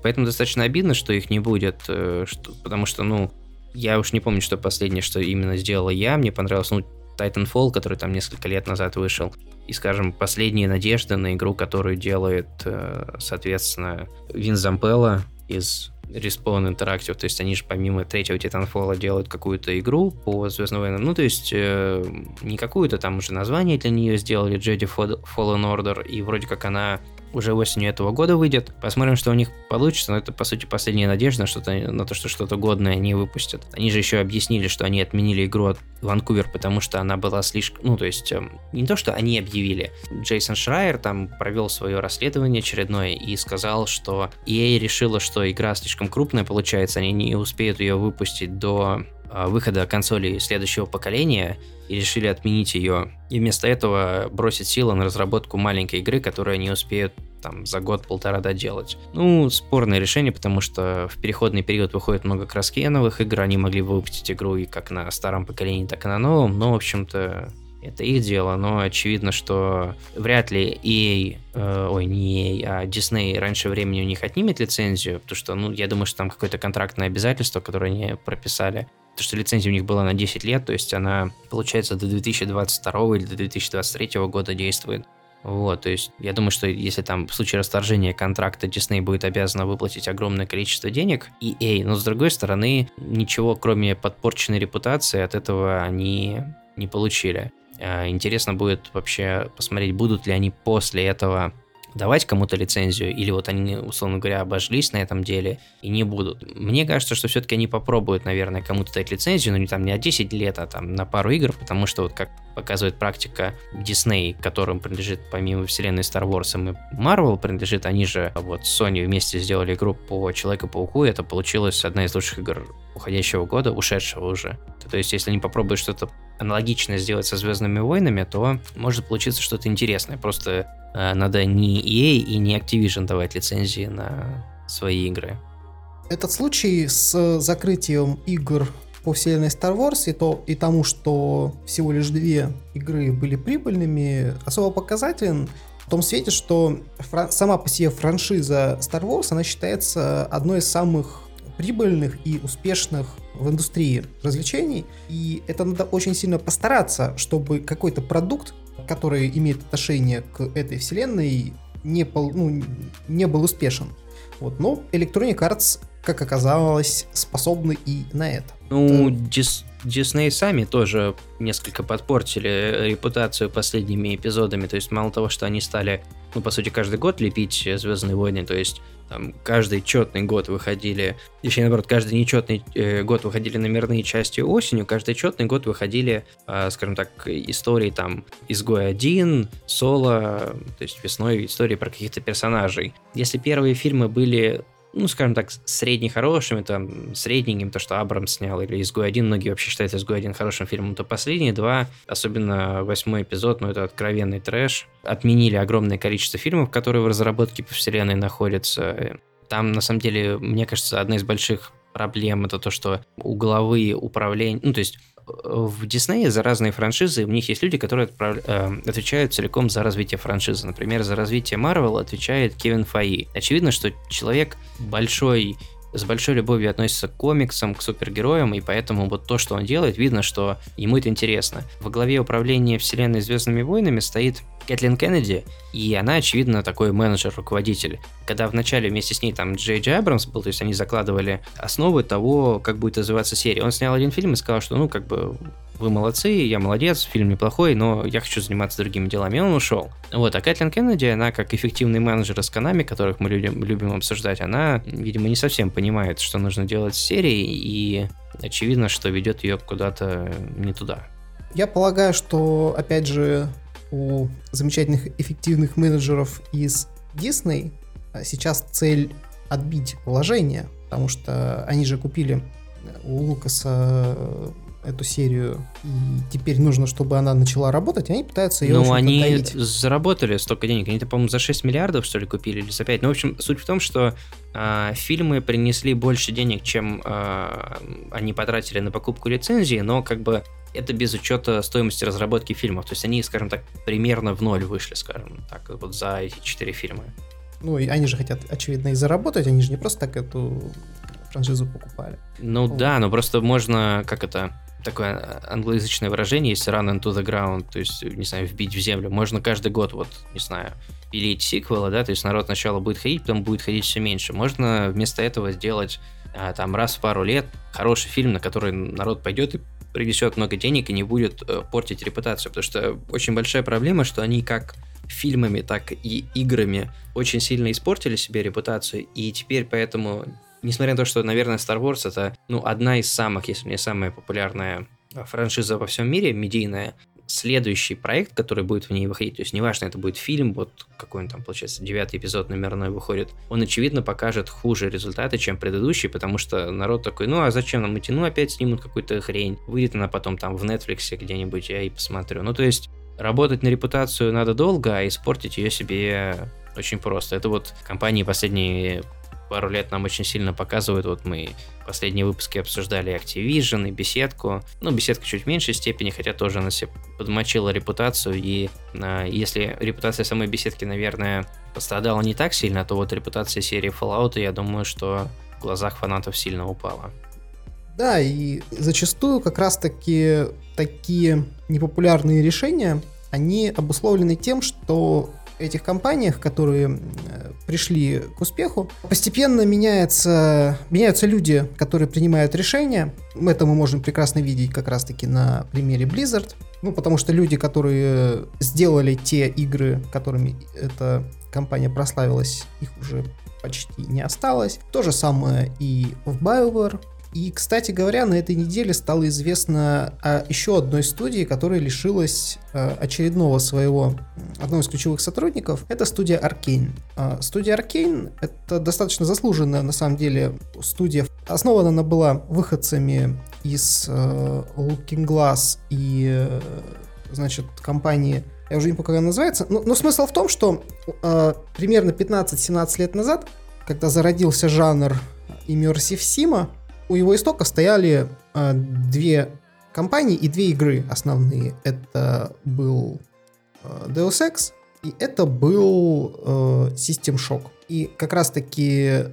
Speaker 2: Поэтому достаточно обидно, что их не будет, э, что, потому что, ну, я уж не помню, что последнее, что именно сделала я, мне понравилось, ну, Titanfall, который там несколько лет назад вышел, и, скажем, последние надежды на игру, которую делает, э, соответственно, Вин Зампелла из Respawn Interactive, то есть они же помимо третьего Titanfall делают какую-то игру по Звездным войнам, ну то есть э, не какую-то, там уже название для нее сделали, Jedi Fallen Order, и вроде как она уже осенью этого года выйдет. Посмотрим, что у них получится, но это, по сути, последняя надежда на, что-то, на то, что что-то годное они выпустят. Они же еще объяснили, что они отменили игру от Ванкувер, потому что она была слишком... Ну, то есть, эм, не то, что они объявили. Джейсон Шрайер там провел свое расследование очередное и сказал, что EA решила, что игра слишком крупная получается, они не успеют ее выпустить до выхода консолей следующего поколения и решили отменить ее. И вместо этого бросить силы на разработку маленькой игры, которую они успеют там за год-полтора доделать. Ну, спорное решение, потому что в переходный период выходит много краскеновых игр, они могли выпустить игру и как на старом поколении, так и на новом, но, в общем-то, это их дело, но очевидно, что вряд ли EA, э, ой, не EA, а Disney раньше времени у них отнимет лицензию, потому что, ну, я думаю, что там какое-то контрактное обязательство, которое они прописали, то, что лицензия у них была на 10 лет, то есть она, получается, до 2022 или до 2023 года действует. Вот, то есть я думаю, что если там в случае расторжения контракта Disney будет обязана выплатить огромное количество денег, EA, но с другой стороны, ничего кроме подпорченной репутации от этого они не получили. А, интересно будет вообще посмотреть, будут ли они после этого давать кому-то лицензию, или вот они, условно говоря, обожглись на этом деле и не будут. Мне кажется, что все-таки они попробуют, наверное, кому-то дать лицензию, но не там не на 10 лет, а там на пару игр, потому что вот как показывает практика Disney, которым принадлежит помимо вселенной Star Wars и Marvel принадлежит, они же вот Sony вместе сделали игру по Человеку-пауку, и это получилось одна из лучших игр уходящего года, ушедшего уже. То есть, если они попробуют что-то аналогичное сделать со Звездными войнами, то может получиться что-то интересное. Просто э, надо не EA и не Activision давать лицензии на свои игры.
Speaker 1: Этот случай с закрытием игр по вселенной Star Wars и, то, и тому, что всего лишь две игры были прибыльными, особо показателен в том свете, что фран- сама по себе франшиза Star Wars, она считается одной из самых прибыльных и успешных в индустрии развлечений. И это надо очень сильно постараться, чтобы какой-то продукт, который имеет отношение к этой вселенной, не, пол, ну, не был успешен. Вот. Но Electronic Arts, как оказалось, способны и на это.
Speaker 2: Ну, Дис, Дисней сами тоже несколько подпортили репутацию последними эпизодами. То есть мало того, что они стали, ну, по сути, каждый год лепить Звездные войны, то есть там каждый четный год выходили, точнее, наоборот, каждый нечетный э, год выходили номерные части осенью, каждый четный год выходили, э, скажем так, истории там «Изгой один», «Соло», то есть весной истории про каких-то персонажей. Если первые фильмы были ну, скажем так, средне-хорошими, там, средненьким, то, что Абрам снял, или «Изгой один», многие вообще считают «Изгой один» хорошим фильмом, то последние два, особенно восьмой эпизод, ну, это откровенный трэш, отменили огромное количество фильмов, которые в разработке по вселенной находятся. Там, на самом деле, мне кажется, одна из больших проблем это то, что угловые управления, ну, то есть в Диснее за разные франшизы у них есть люди, которые отправ... э, отвечают целиком за развитие франшизы. Например, за развитие Марвел отвечает Кевин Фаи. Очевидно, что человек большой с большой любовью относится к комиксам, к супергероям, и поэтому вот то, что он делает, видно, что ему это интересно. Во главе управления вселенной Звездными войнами стоит Кэтлин Кеннеди, и она, очевидно, такой менеджер-руководитель. Когда вначале вместе с ней там Джей Джей Абрамс был, то есть они закладывали основы того, как будет называться серия. Он снял один фильм и сказал, что, ну, как бы, вы молодцы, я молодец, фильм неплохой, но я хочу заниматься другими делами. И он ушел. Вот, а Кэтлин Кеннеди, она как эффективный менеджер из Канами, которых мы любим, любим обсуждать, она, видимо, не совсем понимает, что нужно делать с серией, и очевидно, что ведет ее куда-то не туда.
Speaker 1: Я полагаю, что, опять же, у замечательных эффективных менеджеров из Disney а сейчас цель отбить вложения, потому что они же купили у Лукаса эту серию, и теперь нужно, чтобы она начала работать, они пытаются ее
Speaker 2: Ну, они доить. заработали столько денег, они-то, по-моему, за 6 миллиардов, что ли, купили, или за 5. Ну, в общем, суть в том, что э, фильмы принесли больше денег, чем э, они потратили на покупку лицензии, но как бы это без учета стоимости разработки фильмов. То есть они, скажем так, примерно в ноль вышли, скажем так, вот за эти четыре фильма.
Speaker 1: Ну, и они же хотят, очевидно, и заработать, они же не просто так эту франшизу покупали.
Speaker 2: Ну вот. да, но просто можно, как это, такое англоязычное выражение есть run into the ground, то есть, не знаю, вбить в землю. Можно каждый год, вот, не знаю, пилить сиквелы, да, то есть народ сначала будет ходить, потом будет ходить все меньше. Можно вместо этого сделать а, там раз в пару лет хороший фильм, на который народ пойдет и принесет много денег и не будет э, портить репутацию, потому что очень большая проблема, что они как фильмами, так и играми очень сильно испортили себе репутацию, и теперь поэтому, несмотря на то, что, наверное, Star Wars это, ну, одна из самых, если не самая популярная франшиза во всем мире, медийная, следующий проект, который будет в ней выходить, то есть неважно, это будет фильм, вот какой он там, получается, девятый эпизод номерной выходит, он, очевидно, покажет хуже результаты, чем предыдущий, потому что народ такой, ну а зачем нам идти, ну опять снимут какую-то хрень, выйдет она потом там в Netflix где-нибудь, я и посмотрю. Ну то есть работать на репутацию надо долго, а испортить ее себе очень просто. Это вот компании последние пару лет нам очень сильно показывают. Вот мы последние выпуски обсуждали Activision и беседку. Ну, беседка чуть в меньшей степени, хотя тоже она себе подмочила репутацию. И э, если репутация самой беседки, наверное, пострадала не так сильно, то вот репутация серии Fallout, я думаю, что в глазах фанатов сильно упала.
Speaker 1: Да, и зачастую как раз-таки такие непопулярные решения, они обусловлены тем, что этих компаниях, которые пришли к успеху, постепенно меняется, меняются люди, которые принимают решения. Это мы можем прекрасно видеть как раз-таки на примере Blizzard. Ну, потому что люди, которые сделали те игры, которыми эта компания прославилась, их уже почти не осталось. То же самое и в BioWare. И, кстати говоря, на этой неделе стало известно о еще одной студии, которая лишилась э, очередного своего, одного из ключевых сотрудников. Это студия Arkane. Э, студия Arkane — это достаточно заслуженная, на самом деле, студия. Основана она была выходцами из э, Looking Glass и, э, значит, компании я уже не помню, как она называется, но, но смысл в том, что э, примерно 15-17 лет назад, когда зародился жанр Immersive Sim, у его истока стояли э, две компании и две игры основные. Это был э, Deus Ex и это был э, System Shock. И как раз таки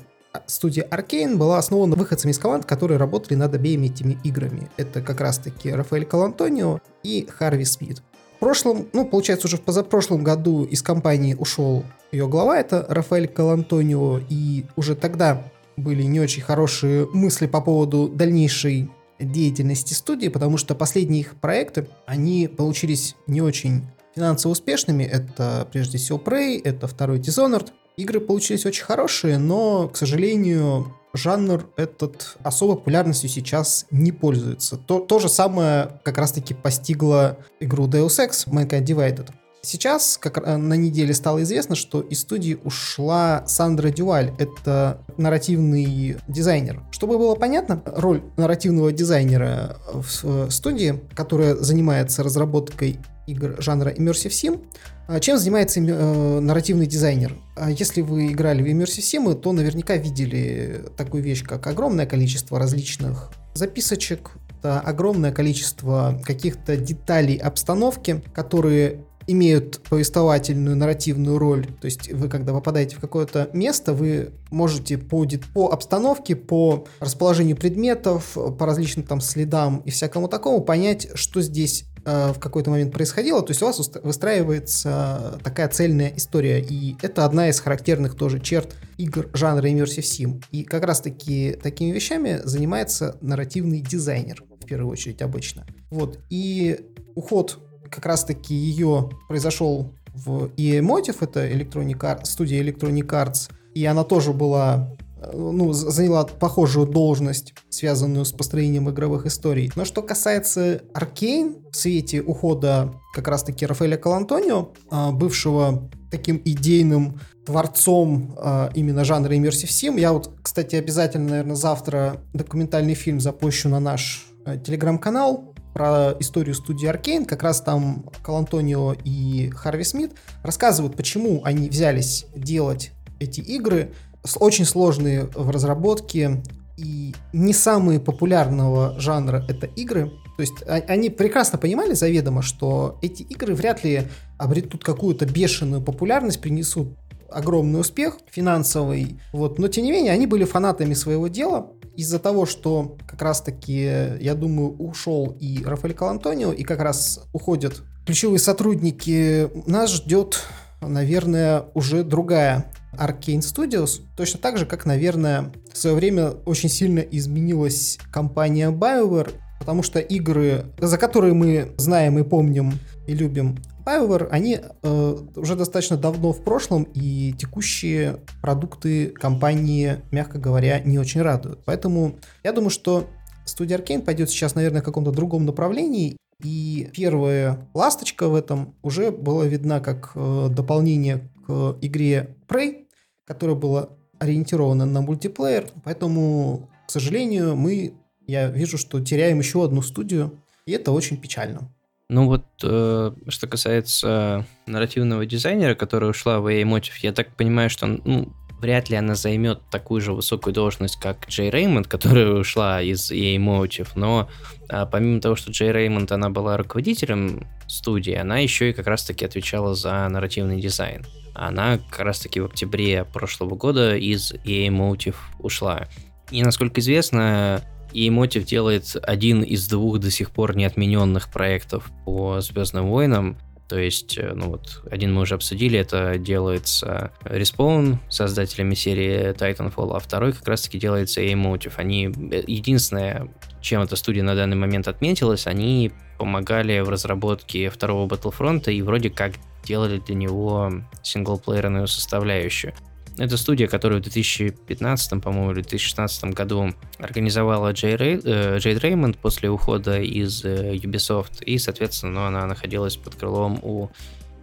Speaker 1: студия Arkane была основана выходцами из команд, которые работали над обеими этими играми. Это как раз-таки Рафаэль Калантонио и Харви Смит. В прошлом, ну, получается, уже в позапрошлом году из компании ушел ее глава, это Рафаэль Калантонио, и уже тогда были не очень хорошие мысли по поводу дальнейшей деятельности студии, потому что последние их проекты, они получились не очень финансово успешными. Это прежде всего Prey, это второй Dishonored. Игры получились очень хорошие, но, к сожалению, жанр этот особо популярностью сейчас не пользуется. То, то же самое как раз-таки постигло игру Deus Ex Mankind Divided. Сейчас, как на неделе стало известно, что из студии ушла Сандра Дюваль. Это нарративный дизайнер. Чтобы было понятно, роль нарративного дизайнера в студии, которая занимается разработкой игр жанра Immersive Sim, а чем занимается э, нарративный дизайнер? А если вы играли в Immersive Sim, то наверняка видели такую вещь, как огромное количество различных записочек, это огромное количество каких-то деталей обстановки, которые имеют повествовательную нарративную роль. То есть вы, когда попадаете в какое-то место, вы можете по, по обстановке, по расположению предметов, по различным там следам и всякому такому понять, что здесь э, в какой-то момент происходило. То есть у вас выстраивается такая цельная история. И это одна из характерных тоже черт игр жанра Immersive Sim. И как раз-таки такими вещами занимается нарративный дизайнер в первую очередь обычно. Вот. И уход как раз-таки ее произошел в EA Motive, это Electronic Arts, студия Electronic Arts, и она тоже была э, ну, заняла похожую должность, связанную с построением игровых историй. Но что касается Arkane, в свете ухода как раз-таки Рафаэля Калантонио, а, бывшего таким идейным творцом э, именно жанра Immersive Sim. Я вот, кстати, обязательно, наверное, завтра документальный фильм запущу на наш э, телеграм-канал про историю студии Arkane, как раз там Калантонио и Харви Смит рассказывают, почему они взялись делать эти игры, очень сложные в разработке и не самые популярного жанра это игры. То есть а, они прекрасно понимали заведомо, что эти игры вряд ли обретут какую-то бешеную популярность, принесут огромный успех финансовый, вот, но тем не менее они были фанатами своего дела, из-за того, что как раз-таки, я думаю, ушел и Рафаэль Калантонио, и как раз уходят ключевые сотрудники, нас ждет, наверное, уже другая Arkane Studios, точно так же, как, наверное, в свое время очень сильно изменилась компания BioWare, потому что игры, за которые мы знаем и помним и любим BioWare, они э, уже достаточно давно в прошлом, и текущие продукты компании, мягко говоря, не очень радуют. Поэтому я думаю, что студия Arkane пойдет сейчас, наверное, в каком-то другом направлении, и первая ласточка в этом уже была видна как э, дополнение к игре Prey, которая была ориентирована на мультиплеер. Поэтому, к сожалению, мы, я вижу, что теряем еще одну студию, и это очень печально.
Speaker 2: Ну вот, э, что касается нарративного дизайнера, которая ушла в Emotive, я так понимаю, что ну, вряд ли она займет такую же высокую должность, как Джей Реймонд, которая ушла из EA Motive, но а, помимо того, что Джей Реймонд, она была руководителем студии, она еще и как раз-таки отвечала за нарративный дизайн. Она как раз-таки в октябре прошлого года из EA Motive ушла. И, насколько известно, и Motive делает один из двух до сих пор неотмененных проектов по Звездным войнам. То есть, э, ну вот, один мы уже обсудили, это делается Respawn, создателями серии Titanfall, а второй как раз-таки делается A-Motive. Они, э, единственное, чем эта студия на данный момент отметилась, они помогали в разработке второго Battlefront и вроде как делали для него синглплеерную составляющую. Это студия, которая в 2015, по-моему, или 2016 году организовала Рей, э, Джейд Реймонд после ухода из э, Ubisoft, и, соответственно, ну, она находилась под крылом у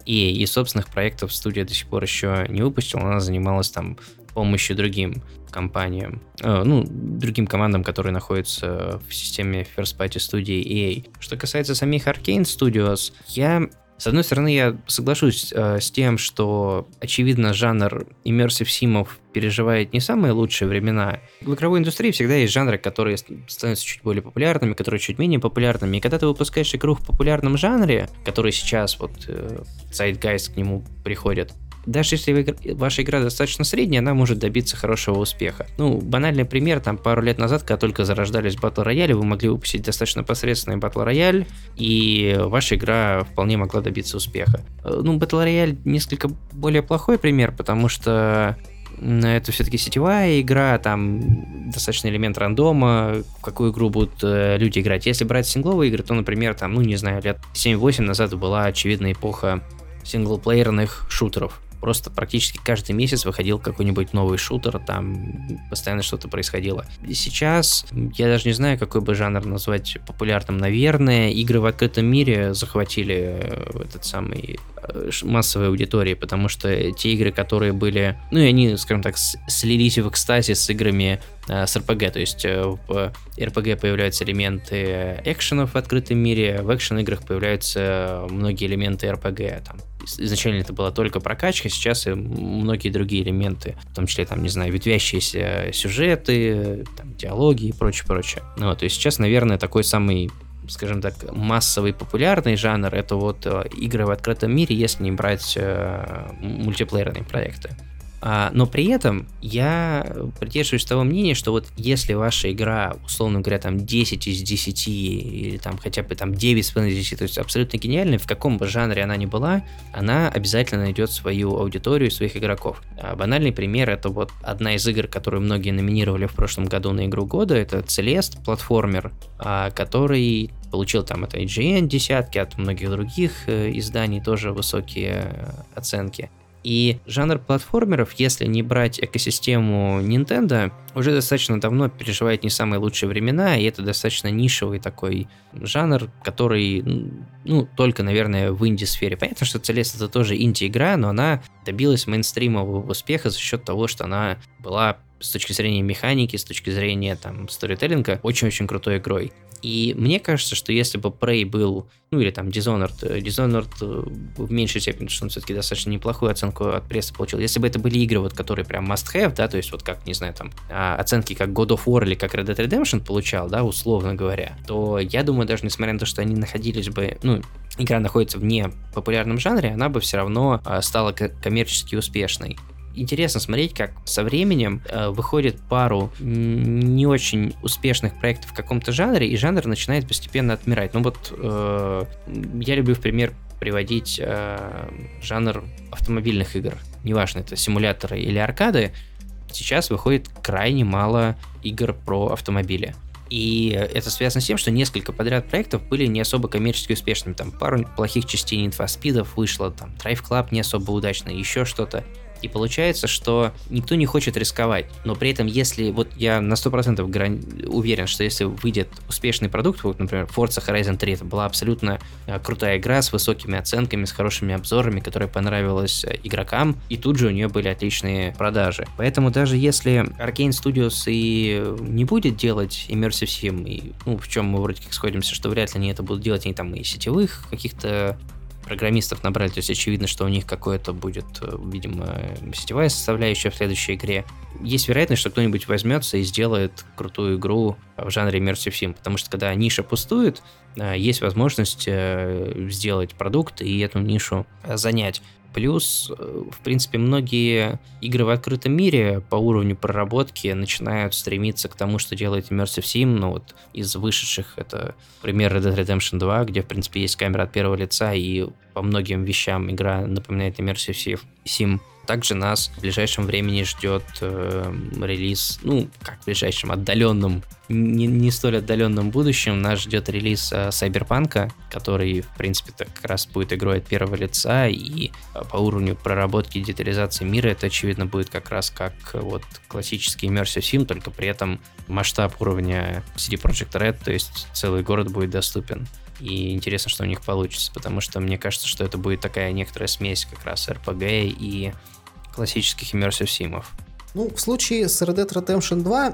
Speaker 2: EA, и собственных проектов студия до сих пор еще не выпустила, она занималась там помощью другим компаниям, э, ну, другим командам, которые находятся в системе First Party студии EA. Что касается самих Arkane Studios, я с одной стороны, я соглашусь э, с тем, что, очевидно, жанр иммерсив симов переживает не самые лучшие времена. В игровой индустрии всегда есть жанры, которые становятся чуть более популярными, которые чуть менее популярными. И когда ты выпускаешь игру в популярном жанре, который сейчас вот э, Zeitgeist к нему приходит, даже если ваша игра достаточно средняя, она может добиться хорошего успеха. Ну, банальный пример, там пару лет назад, когда только зарождались батл рояли, вы могли выпустить достаточно посредственный батл рояль, и ваша игра вполне могла добиться успеха. Э, ну, батл рояль несколько более плохой пример, потому что это все-таки сетевая игра, там достаточно элемент рандома, в какую игру будут э, люди играть. Если брать сингловые игры, то, например, там, ну не знаю, лет 7-8 назад была очевидная эпоха синглплеерных шутеров. Просто практически каждый месяц выходил какой-нибудь новый шутер, там постоянно что-то происходило. И сейчас я даже не знаю, какой бы жанр назвать популярным. Наверное, игры в открытом мире захватили э, этот самый массовой аудитории, потому что те игры, которые были, ну и они, скажем так, слились в экстазе с играми Э, с RPG, то есть э, в RPG появляются элементы экшенов в открытом мире, в экшен-играх появляются многие элементы RPG, там, изначально это была только прокачка, сейчас и многие другие элементы, в том числе, там, не знаю, ветвящиеся сюжеты, там, диалоги и прочее, прочее. Ну, то есть сейчас, наверное, такой самый скажем так, массовый популярный жанр, это вот э, игры в открытом мире, если не брать э, мультиплеерные проекты. А, но при этом я придерживаюсь того мнения, что вот если ваша игра, условно говоря, там 10 из 10 или там хотя бы там 9 из 10, то есть абсолютно гениальная, в каком бы жанре она ни была, она обязательно найдет свою аудиторию, своих игроков. А банальный пример это вот одна из игр, которую многие номинировали в прошлом году на игру года, это Celeste, платформер, который получил там это IGN десятки, от многих других э, изданий тоже высокие э, оценки. И жанр платформеров, если не брать экосистему Nintendo, уже достаточно давно переживает не самые лучшие времена, и это достаточно нишевый такой жанр, который, ну, только, наверное, в инди-сфере. Понятно, что Celeste это тоже инди-игра, но она добилась мейнстримового успеха за счет того, что она была с точки зрения механики, с точки зрения там сторителлинга, очень-очень крутой игрой. И мне кажется, что если бы Prey был, ну или там Dishonored, э, Dishonored э, в меньшей степени, потому что он все-таки достаточно неплохую оценку от прессы получил. Если бы это были игры, вот, которые прям must-have, да, то есть вот как, не знаю, там, а, оценки как God of War или как Red Dead Redemption получал, да, условно говоря, то я думаю, даже несмотря на то, что они находились бы, ну, игра находится вне популярном жанре, она бы все равно а, стала коммерчески успешной интересно смотреть, как со временем э, выходит пару не очень успешных проектов в каком-то жанре, и жанр начинает постепенно отмирать. Ну вот э, я люблю в пример приводить э, жанр автомобильных игр. Неважно, это симуляторы или аркады. Сейчас выходит крайне мало игр про автомобили. И это связано с тем, что несколько подряд проектов были не особо коммерчески успешными. Там пару плохих частей Need for Speed вышло, там Drive Club не особо удачно, еще что-то. И получается, что никто не хочет рисковать. Но при этом, если вот я на 100% грани... уверен, что если выйдет успешный продукт, вот, например, Forza Horizon 3, это была абсолютно э, крутая игра с высокими оценками, с хорошими обзорами, которая понравилась э, игрокам, и тут же у нее были отличные продажи. Поэтому даже если Arkane Studios и не будет делать Immersive Sim, и, ну, в чем мы вроде как сходимся, что вряд ли они это будут делать, они там и сетевых каких-то программистов набрали, то есть очевидно, что у них какое-то будет, э, видимо, сетевая составляющая в следующей игре. Есть вероятность, что кто-нибудь возьмется и сделает крутую игру в жанре Immersive Sim, потому что когда ниша пустует, э, есть возможность э, сделать продукт и эту нишу занять. Плюс, э, в принципе, многие игры в открытом мире по уровню проработки начинают стремиться к тому, что делает Immersive Sim. Ну вот из вышедших это пример Red Dead Redemption 2, где, в принципе, есть камера от первого лица, и по многим вещам игра напоминает Immersive Sim. Также нас в ближайшем времени ждет э, релиз, ну, как в ближайшем, отдаленном, не, не столь отдаленном будущем, нас ждет релиз э, Cyberpunk, который, в принципе, так как раз будет игрой от первого лица, и э, по уровню проработки и детализации мира это, очевидно, будет как раз как э, вот классический Immersive Sim, только при этом масштаб уровня CD Projekt Red, то есть целый город будет доступен. И интересно, что у них получится, потому что мне кажется, что это будет такая некоторая смесь как раз RPG и классических Immersive симов.
Speaker 1: Ну, в случае с Red Dead Redemption 2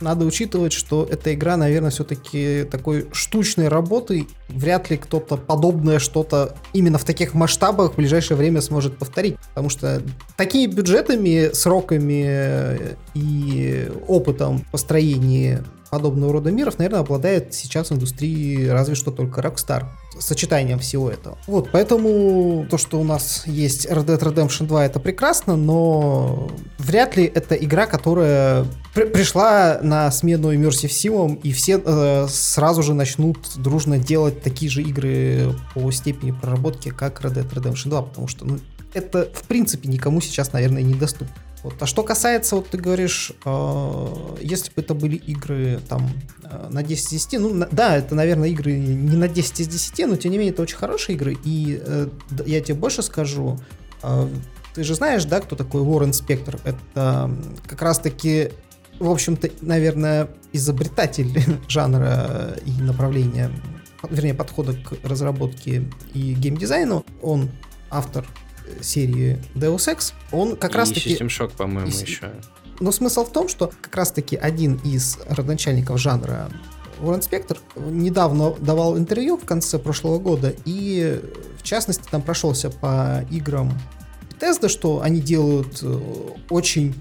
Speaker 1: надо учитывать, что эта игра, наверное, все-таки такой штучной работы. Вряд ли кто-то подобное что-то именно в таких масштабах в ближайшее время сможет повторить. Потому что такими бюджетами, сроками и опытом построения подобного рода миров, наверное, обладает сейчас в индустрии разве что только Rockstar сочетанием всего этого. Вот, поэтому то, что у нас есть Red Dead Redemption 2, это прекрасно, но вряд ли это игра, которая при пришла на смену Immersive Sim, и все э, сразу же начнут дружно делать такие же игры по степени проработки, как Red Dead Redemption 2, потому что ну, это, в принципе, никому сейчас, наверное, недоступно. Вот. А что касается, вот ты говоришь, э, если бы это были игры там э, на 10 из 10, ну на, да, это, наверное, игры не на 10 из 10, но тем не менее это очень хорошие игры, и э, я тебе больше скажу, э, ты же знаешь, да, кто такой Уоррен Спектр? Это как раз-таки, в общем-то, наверное, изобретатель жанра и направления, вернее, подхода к разработке и геймдизайну. Он автор серии Deus Ex, он как раз таки...
Speaker 2: System Shock, по-моему, и... еще.
Speaker 1: Но смысл в том, что как раз таки один из родоначальников жанра Уоррен Спектр недавно давал интервью в конце прошлого года, и в частности там прошелся по играм Bethesda, что они делают э, очень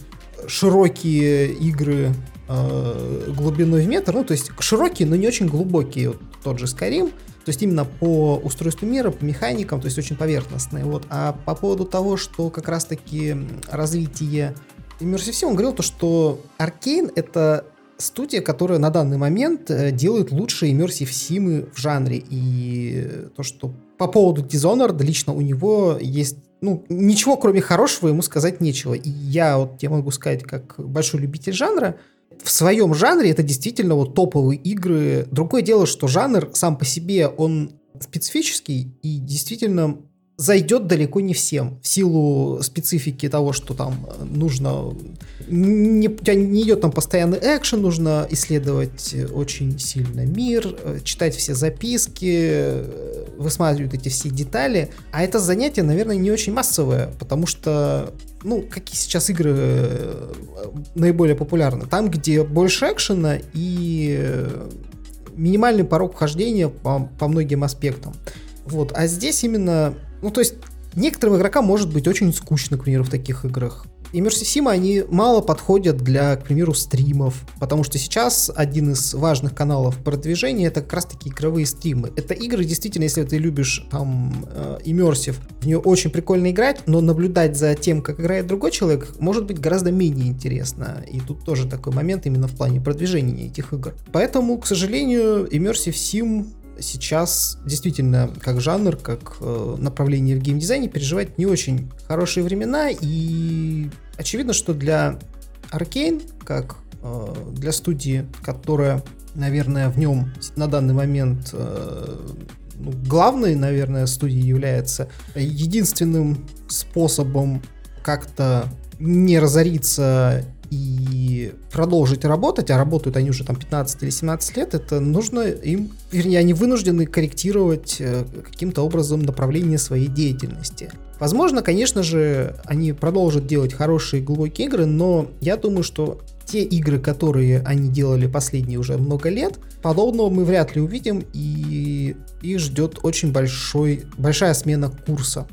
Speaker 1: широкие игры э, глубиной в метр, ну то есть широкие, но не очень глубокие, вот тот же Skyrim, есть именно по устройству мира, по механикам, то есть очень поверхностные. Вот. А по поводу того, что как раз-таки развитие Immersive он говорил то, что Arkane — это студия, которая на данный момент э, делает лучшие Immersive Sim в жанре. И то, что по поводу Dishonored, лично у него есть ну, ничего кроме хорошего ему сказать нечего. И я вот я могу сказать, как большой любитель жанра, в своем жанре это действительно вот топовые игры. Другое дело, что жанр сам по себе, он специфический и действительно зайдет далеко не всем в силу специфики того, что там э, нужно не, у тебя не идет там постоянный экшен, нужно исследовать очень сильно мир, э, читать все записки, э, высматривать эти все детали. А это занятие, наверное, не очень массовое, потому что ну, какие сейчас игры наиболее популярны? Там, где больше экшена и минимальный порог вхождения по, по многим аспектам. Вот. А здесь именно ну, то есть, некоторым игрокам может быть очень скучно, к примеру, в таких играх. Immersive Sim, они мало подходят для, к примеру, стримов, потому что сейчас один из важных каналов продвижения это как раз-таки игровые стримы. Это игры, действительно, если ты любишь там э, Immersive, в нее очень прикольно играть, но наблюдать за тем, как играет другой человек, может быть гораздо менее интересно. И тут тоже такой момент именно в плане продвижения этих игр. Поэтому, к сожалению, Sim сейчас действительно как жанр, как э, направление в геймдизайне переживает не очень хорошие времена, и очевидно, что для Arkane, как э, для студии, которая, наверное, в нем на данный момент э, ну, главной, наверное, студией является единственным способом как-то не разориться и продолжить работать, а работают они уже там 15 или 17 лет, это нужно им, вернее, они вынуждены корректировать э, каким-то образом направление своей деятельности. Возможно, конечно же, они продолжат делать хорошие глубокие игры, но я думаю, что те игры, которые они делали последние уже много лет, подобного мы вряд ли увидим, и их ждет очень большой, большая смена курса.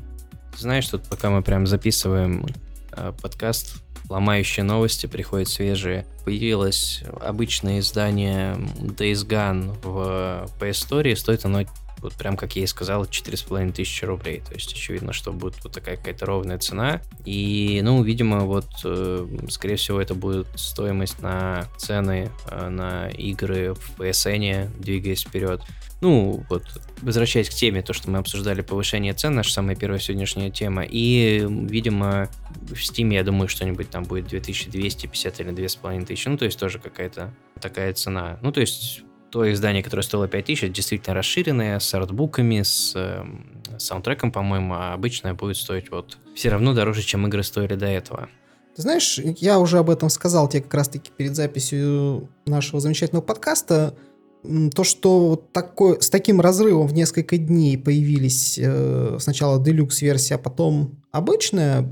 Speaker 2: Знаешь, тут пока мы прям записываем э, подкаст, ломающие новости, приходят свежие. Появилось обычное издание Days Gone в PS Store, стоит оно вот прям, как я и сказал, 4,5 тысячи рублей. То есть очевидно, что будет вот такая какая-то ровная цена. И, ну, видимо, вот, э, скорее всего, это будет стоимость на цены э, на игры в PSN, двигаясь вперед. Ну, вот, возвращаясь к теме, то, что мы обсуждали повышение цен, наша самая первая сегодняшняя тема. И, видимо, в Steam, я думаю, что-нибудь там будет 2250 или 2500. Ну, то есть тоже какая-то такая цена. Ну, то есть то издание, которое стоило 5000, это действительно расширенное, с артбуками, с э, саундтреком, по-моему, а обычное будет стоить вот все равно дороже, чем игры стоили до этого.
Speaker 1: Ты знаешь, я уже об этом сказал тебе как раз-таки перед записью нашего замечательного подкаста то, что такой, с таким разрывом в несколько дней появились э, сначала делюкс-версия, а потом обычная,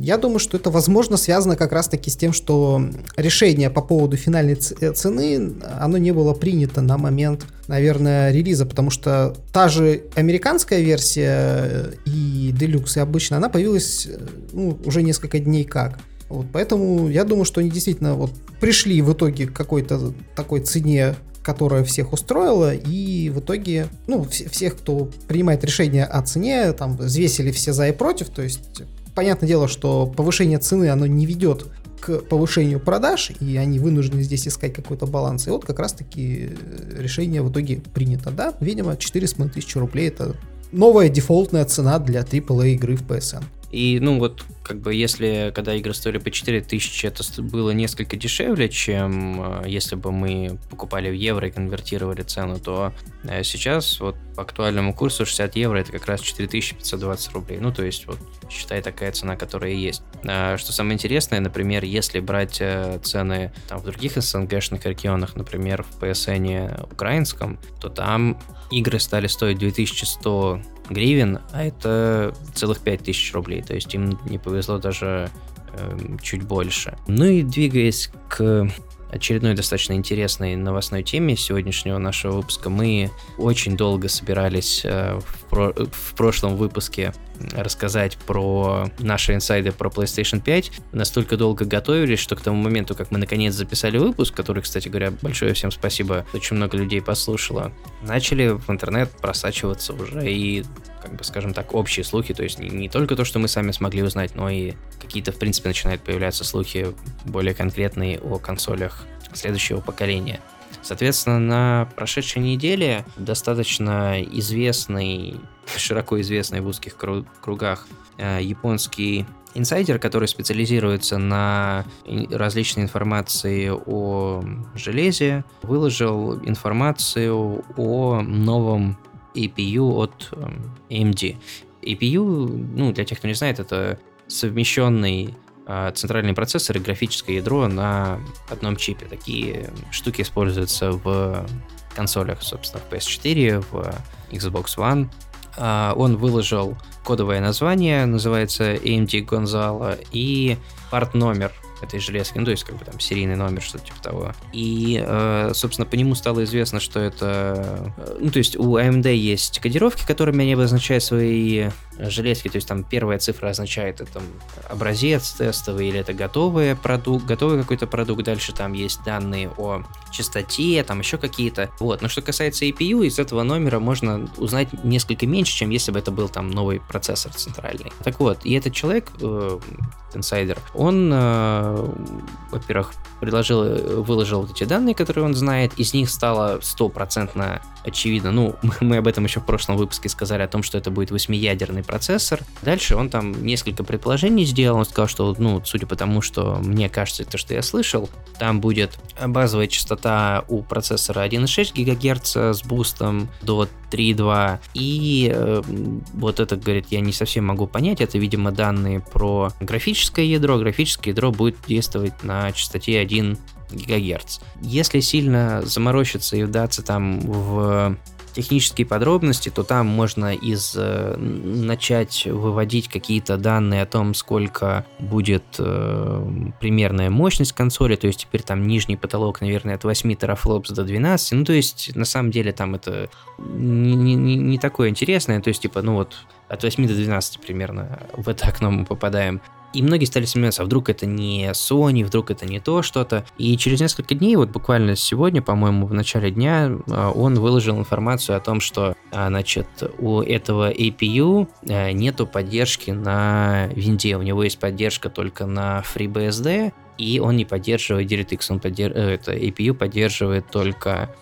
Speaker 1: я думаю, что это, возможно, связано как раз-таки с тем, что решение по поводу финальной э, цены, оно не было принято на момент, наверное, релиза, потому что та же американская версия э, и делюкс, и обычная, она появилась э, ну, уже несколько дней как. Вот, поэтому я думаю, что они действительно вот пришли в итоге к какой-то такой цене, которая всех устроила, и в итоге, ну, вс- всех, кто принимает решение о цене, там, взвесили все за и против, то есть понятное дело, что повышение цены, оно не ведет к повышению продаж, и они вынуждены здесь искать какой-то баланс. И вот как раз-таки э, решение в итоге принято. Да, видимо, 4,5 тысячи рублей это новая дефолтная цена для AAA игры в PSN.
Speaker 2: И, ну, вот, как бы, если, когда игры стоили по 4000, это было несколько дешевле, чем э, если бы мы покупали в евро и конвертировали цену, то э, сейчас, вот, по актуальному курсу 60 евро это как раз 4520 рублей. Ну, то есть, вот, считай, такая цена, которая есть. А, что самое интересное, например, если брать э, цены там, в других СНГшных регионах, например, в PSN украинском, то там игры стали стоить 2100 гривен, а это целых 5000 рублей. То есть им не повезло даже э, чуть больше. Ну и двигаясь к очередной достаточно интересной новостной теме сегодняшнего нашего выпуска. Мы очень долго собирались э, в, про в прошлом выпуске рассказать про наши инсайды про PlayStation 5. Настолько долго готовились, что к тому моменту, как мы наконец записали выпуск, который, кстати говоря, большое всем спасибо, очень много людей послушало, начали в интернет просачиваться уже и как бы, скажем так, общие слухи, то есть не, не только то, что мы сами смогли узнать, но и какие-то, в принципе, начинают появляться слухи более конкретные о консолях следующего поколения. Соответственно, на прошедшей неделе достаточно известный, широко известный в узких кругах э, японский инсайдер, который специализируется на различной информации о железе, выложил информацию о новом APU от AMD. APU, ну, для тех, кто не знает, это совмещенный а, центральный процессор и графическое ядро на одном чипе. Такие штуки используются в консолях, собственно, в PS4, в Xbox One. А, он выложил кодовое название, называется AMD Gonzalo, и парт номер этой железки, ну, то есть, как бы там серийный номер, что-то типа того. И, э, собственно, по нему стало известно, что это... Э, ну, то есть, у AMD есть кодировки, которыми они обозначают свои железки, то есть, там первая цифра означает это образец тестовый или это готовый продукт, готовый какой-то продукт, дальше там есть данные о частоте, там еще какие-то. Вот, но что касается APU, из этого номера можно узнать несколько меньше, чем если бы это был там новый процессор центральный. Так вот, и этот человек, э, инсайдер, он, э, во-первых, предложил, выложил вот эти данные, которые он знает, из них стало стопроцентно очевидно, ну, мы об этом еще в прошлом выпуске сказали о том, что это будет восьмиядерный процессор. Дальше он там несколько предположений сделал, он сказал, что, ну, судя по тому, что мне кажется, то, что я слышал, там будет базовая частота у процессора 1,6 ГГц с бустом до 3.2, и э, вот это, говорит, я не совсем могу понять, это, видимо, данные про графическое ядро, графическое ядро будет действовать на частоте 1 ГГц. Если сильно заморочиться и вдаться там в технические подробности, то там можно из э, начать выводить какие-то данные о том, сколько будет э, примерная мощность консоли, то есть теперь там нижний потолок, наверное, от 8 терафлопс до 12, ну то есть на самом деле там это не, не, не такое интересное, то есть типа, ну вот от 8 до 12 примерно в это окно мы попадаем. И многие стали сомневаться, а вдруг это не Sony, вдруг это не то что-то. И через несколько дней, вот буквально сегодня, по-моему, в начале дня, а, он выложил информацию о том, что, а, значит, у этого APU а, нету поддержки на винде. У него есть поддержка только на FreeBSD, и он не поддерживает DirectX, он поддерж... Э, это APU поддерживает только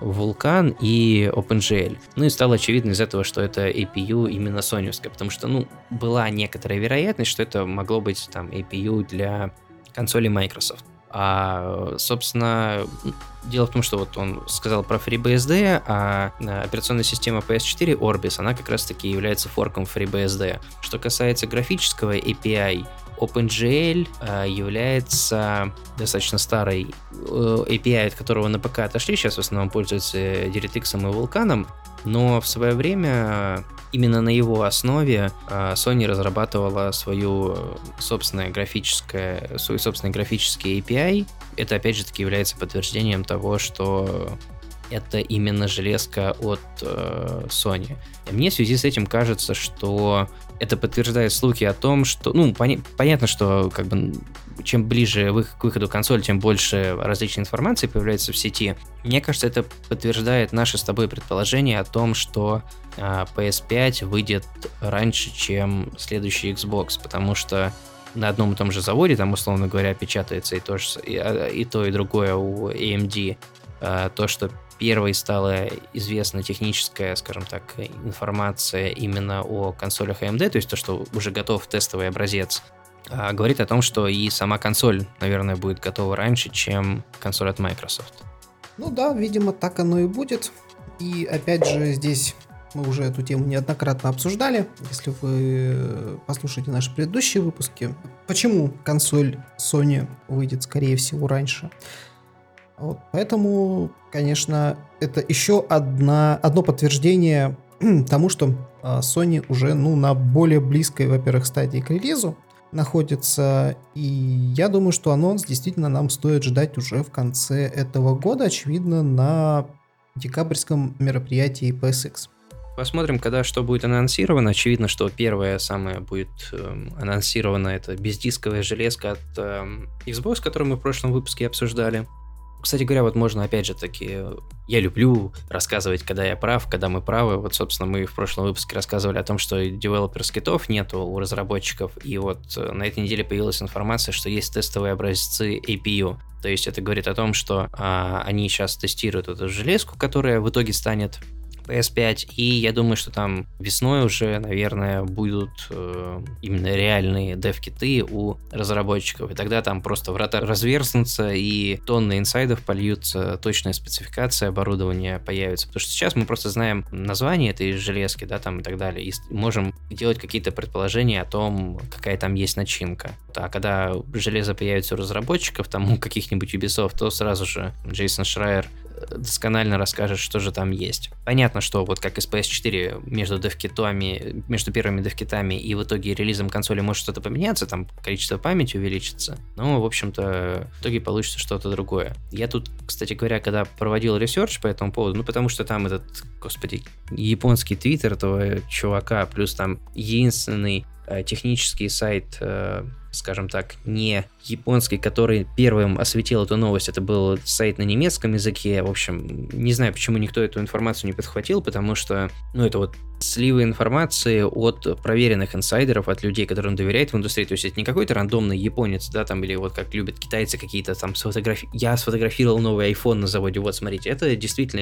Speaker 2: Vulkan и OpenGL. Ну и стало очевидно из этого, что это APU именно соневская, потому что, ну, была некоторая вероятность, что это могло быть там APU для консоли Microsoft. А, собственно, дело в том, что вот он сказал про FreeBSD, а операционная система PS4 Orbis, она как раз-таки является форком FreeBSD. Что касается графического API, OpenGL э, является достаточно старой э, API, от которого на ПК отошли, сейчас в основном пользуются DirectX и Vulkan, но в свое время именно на его основе э, Sony разрабатывала свою собственное графическое, свой собственный графический API. Это опять же таки является подтверждением того, что это именно железка от э, Sony. И мне в связи с этим кажется, что это подтверждает слухи о том, что, ну, пони- понятно, что как бы чем ближе вы, к выходу консоли, тем больше различной информации появляется в сети. Мне кажется, это подтверждает наше с тобой предположение о том, что э, PS5 выйдет раньше, чем следующий Xbox, потому что на одном и том же заводе, там, условно говоря, печатается и то, и, а, и, то, и другое у AMD. Э, то, что первой стала известна техническая, скажем так, информация именно о консолях AMD, то есть то, что уже готов тестовый образец, а, говорит о том, что и сама консоль, наверное, будет готова раньше, чем консоль от Microsoft.
Speaker 1: Ну да, видимо, так оно и будет. И опять же, здесь мы уже эту тему неоднократно обсуждали. Если вы послушаете наши предыдущие выпуски, почему консоль Sony выйдет, скорее всего, раньше. Вот, поэтому, конечно, это еще одна, одно подтверждение тому, что а, Sony уже ну, на более близкой, во-первых, стадии к релизу находится. И я думаю, что анонс действительно нам стоит ждать уже в конце этого года, очевидно, на декабрьском мероприятии PSX.
Speaker 2: Посмотрим, когда что будет анонсировано. Очевидно, что первое самое будет э, анонсировано это бездисковая железка от э, Xbox, которую мы в прошлом выпуске обсуждали. Кстати говоря, вот можно опять же таки, я люблю рассказывать, когда я прав, когда мы правы. Вот, собственно, мы в прошлом выпуске рассказывали о том, что девелопер-скитов нету у разработчиков, и вот э, на этой неделе появилась информация, что есть тестовые образцы APU. То есть это говорит о том, что а, они сейчас тестируют эту железку, которая в итоге станет PS5, и я думаю, что там весной уже, наверное, будут э, именно реальные дев-киты у разработчиков, и тогда там просто врата разверзнутся, и тонны инсайдов польются, точная спецификация оборудования появится, потому что сейчас мы просто знаем название этой железки, да, там и так далее, и можем делать какие-то предположения о том, какая там есть начинка. А когда железо появится у разработчиков, там у каких-нибудь Ubisoft, то сразу же Джейсон Шрайер досконально расскажет, что же там есть. Понятно, что вот как и с PS4 между девкитами, между первыми девкитами и в итоге релизом консоли может что-то поменяться, там количество памяти увеличится, но, в общем-то, в итоге получится что-то другое. Я тут, кстати говоря, когда проводил research по этому поводу, ну, потому что там этот, господи, японский твиттер этого чувака, плюс там единственный э, технический сайт э, скажем так, не японский, который первым осветил эту новость. Это был сайт на немецком языке. В общем, не знаю, почему никто эту информацию не подхватил, потому что, ну, это вот сливы информации от проверенных инсайдеров, от людей, которым доверяют в индустрии. То есть это не какой-то рандомный японец, да, там, или вот как любят китайцы какие-то там сфотографии. Я сфотографировал новый iPhone на заводе, вот смотрите. Это действительно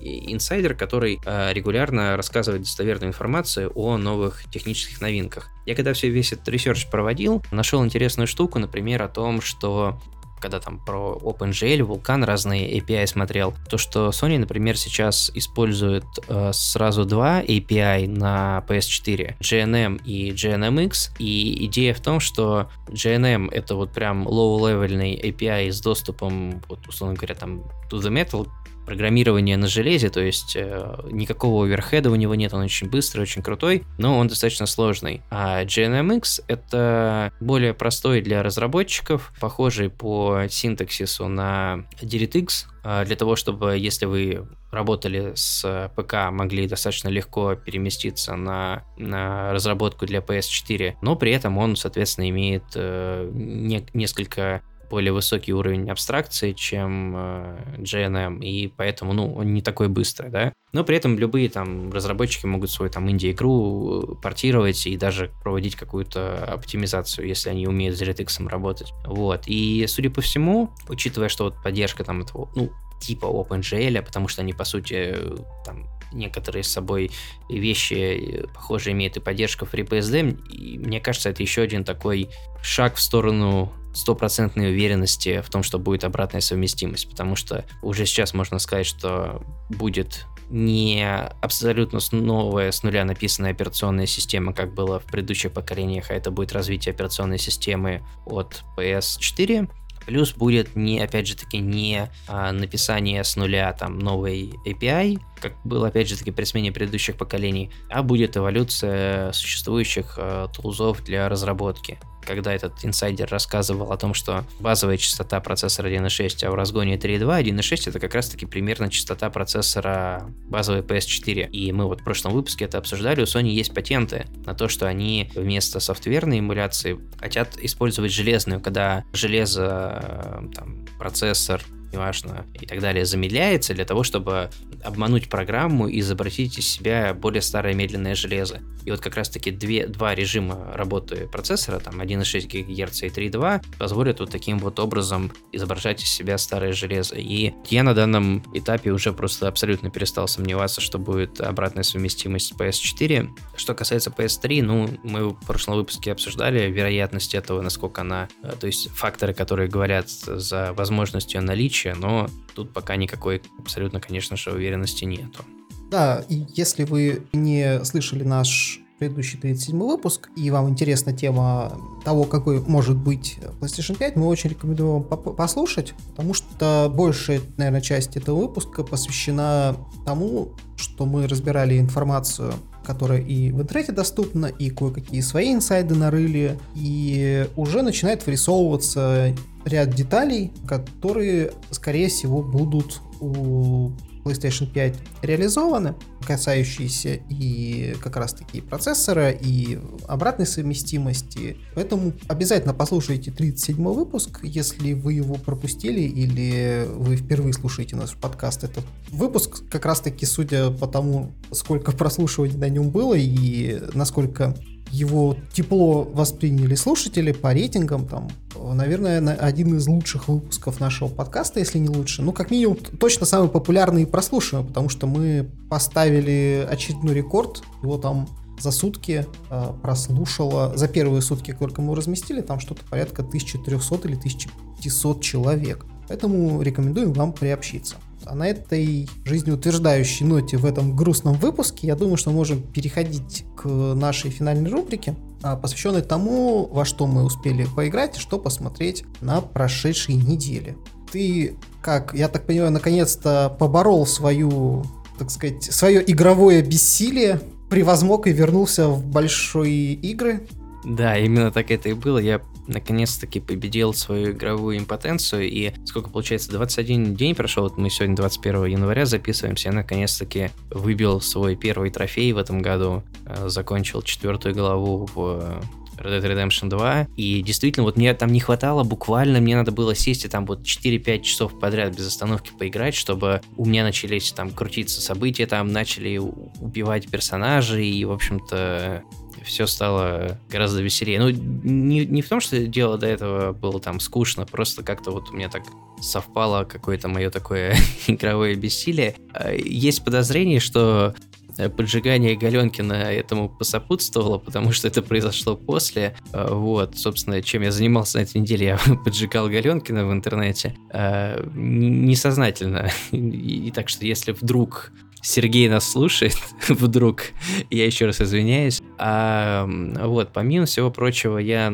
Speaker 2: инсайдер, который э, регулярно рассказывает достоверную информацию о новых технических новинках. Я когда все весь этот research проводил, нашел интересную штуку, например, о том, что когда там про OpenGL, Vulkan разные API смотрел, то что Sony, например, сейчас использует э, сразу два API на PS4, GNM и GNMX, и идея в том, что GNM это вот прям low-levelный API с доступом, вот, условно говоря, там to the metal, программирование на железе, то есть э, никакого оверхеда у него нет, он очень быстрый, очень крутой, но он достаточно сложный. А GNMX это более простой для разработчиков, похожий по синтаксису на DirectX, э, для того, чтобы, если вы работали с ПК, могли достаточно легко переместиться на, на разработку для PS4, но при этом он, соответственно, имеет э, не, несколько более высокий уровень абстракции, чем э, GNM, и поэтому, ну, он не такой быстрый, да. Но при этом любые там разработчики могут свою там инди-игру портировать и даже проводить какую-то оптимизацию, если они умеют с DirectX работать. Вот. И, судя по всему, учитывая, что вот поддержка там этого, ну, типа OpenGL, потому что они, по сути, там некоторые с собой вещи похоже имеют и поддержка FreeBSD, и мне кажется, это еще один такой шаг в сторону стопроцентной уверенности в том, что будет обратная совместимость, потому что уже сейчас можно сказать, что будет не абсолютно новая с нуля написанная операционная система, как было в предыдущих поколениях, а это будет развитие операционной системы от PS4, Плюс будет не, опять же таки, не а, написание с нуля там новой API, как было, опять же таки, при смене предыдущих поколений, а будет эволюция существующих а, тулзов для разработки. Когда этот инсайдер рассказывал о том, что базовая частота процессора 1.6, а в разгоне 3.2, 1.6 это как раз-таки примерно частота процессора базовой PS4. И мы вот в прошлом выпуске это обсуждали, у Sony есть патенты на то, что они вместо софтверной эмуляции хотят использовать железную, когда железо, там, процессор, неважно, и так далее, замедляется для того, чтобы обмануть программу и изобразить из себя более старое медленное железо. И вот как раз-таки две, два режима работы процессора, там 1,6 ГГц и 3.2, позволят вот таким вот образом изображать из себя старое железо. И я на данном этапе уже просто абсолютно перестал сомневаться, что будет обратная совместимость с PS4. Что касается PS3, ну, мы в прошлом выпуске обсуждали вероятность этого, насколько она, э, то есть факторы, которые говорят за возможностью наличия, но тут пока никакой абсолютно, конечно же, уверенности нету.
Speaker 1: Да, и если вы не слышали наш предыдущий 37 выпуск, и вам интересна тема того, какой может быть PlayStation 5, мы очень рекомендуем вам послушать, потому что большая, наверное, часть этого выпуска посвящена тому, что мы разбирали информацию которая и в интернете доступна, и кое-какие свои инсайды нарыли, и уже начинает вырисовываться ряд деталей, которые, скорее всего, будут у PlayStation 5 реализованы, касающиеся и как раз таки процессора, и обратной совместимости. Поэтому обязательно послушайте 37 выпуск, если вы его пропустили или вы впервые слушаете наш подкаст. Этот выпуск как раз таки, судя по тому, сколько прослушиваний на нем было и насколько его тепло восприняли слушатели по рейтингам, там, наверное, один из лучших выпусков нашего подкаста, если не лучше. Ну, как минимум, точно самый популярный и прослушиваемый, потому что мы поставили очередной рекорд, его там за сутки э, прослушало, за первые сутки, только мы разместили, там что-то порядка 1300 или 1500 человек. Поэтому рекомендуем вам приобщиться. А на этой жизнеутверждающей ноте в этом грустном выпуске, я думаю, что мы можем переходить к нашей финальной рубрике, а, посвященной тому, во что мы успели поиграть и что посмотреть на прошедшей неделе. Ты, как, я так понимаю, наконец-то поборол свою, так сказать, свое игровое бессилие, превозмог и вернулся в большие игры.
Speaker 2: Да, именно так это и было. Я наконец-таки победил свою игровую импотенцию, и сколько получается, 21 день прошел, вот мы сегодня 21 января записываемся, я наконец-таки выбил свой первый трофей в этом году, э, закончил четвертую главу в Red Dead Redemption 2. И действительно, вот мне там не хватало, буквально мне надо было сесть и там вот 4-5 часов подряд без остановки поиграть, чтобы у меня начались там крутиться события, там начали убивать персонажей, и, в общем-то, все стало гораздо веселее. Ну, не, не в том, что дело до этого было там скучно, просто как-то вот у меня так совпало какое-то мое такое игровое бессилие. А, есть подозрение, что э, поджигание Галенкина этому посопутствовало, потому что это произошло после. А, вот, собственно, чем я занимался на этой неделе, я поджигал Галенкина в интернете. А, несознательно. И, так что если вдруг Сергей нас слушает, вдруг, я еще раз извиняюсь. А вот, помимо всего прочего, я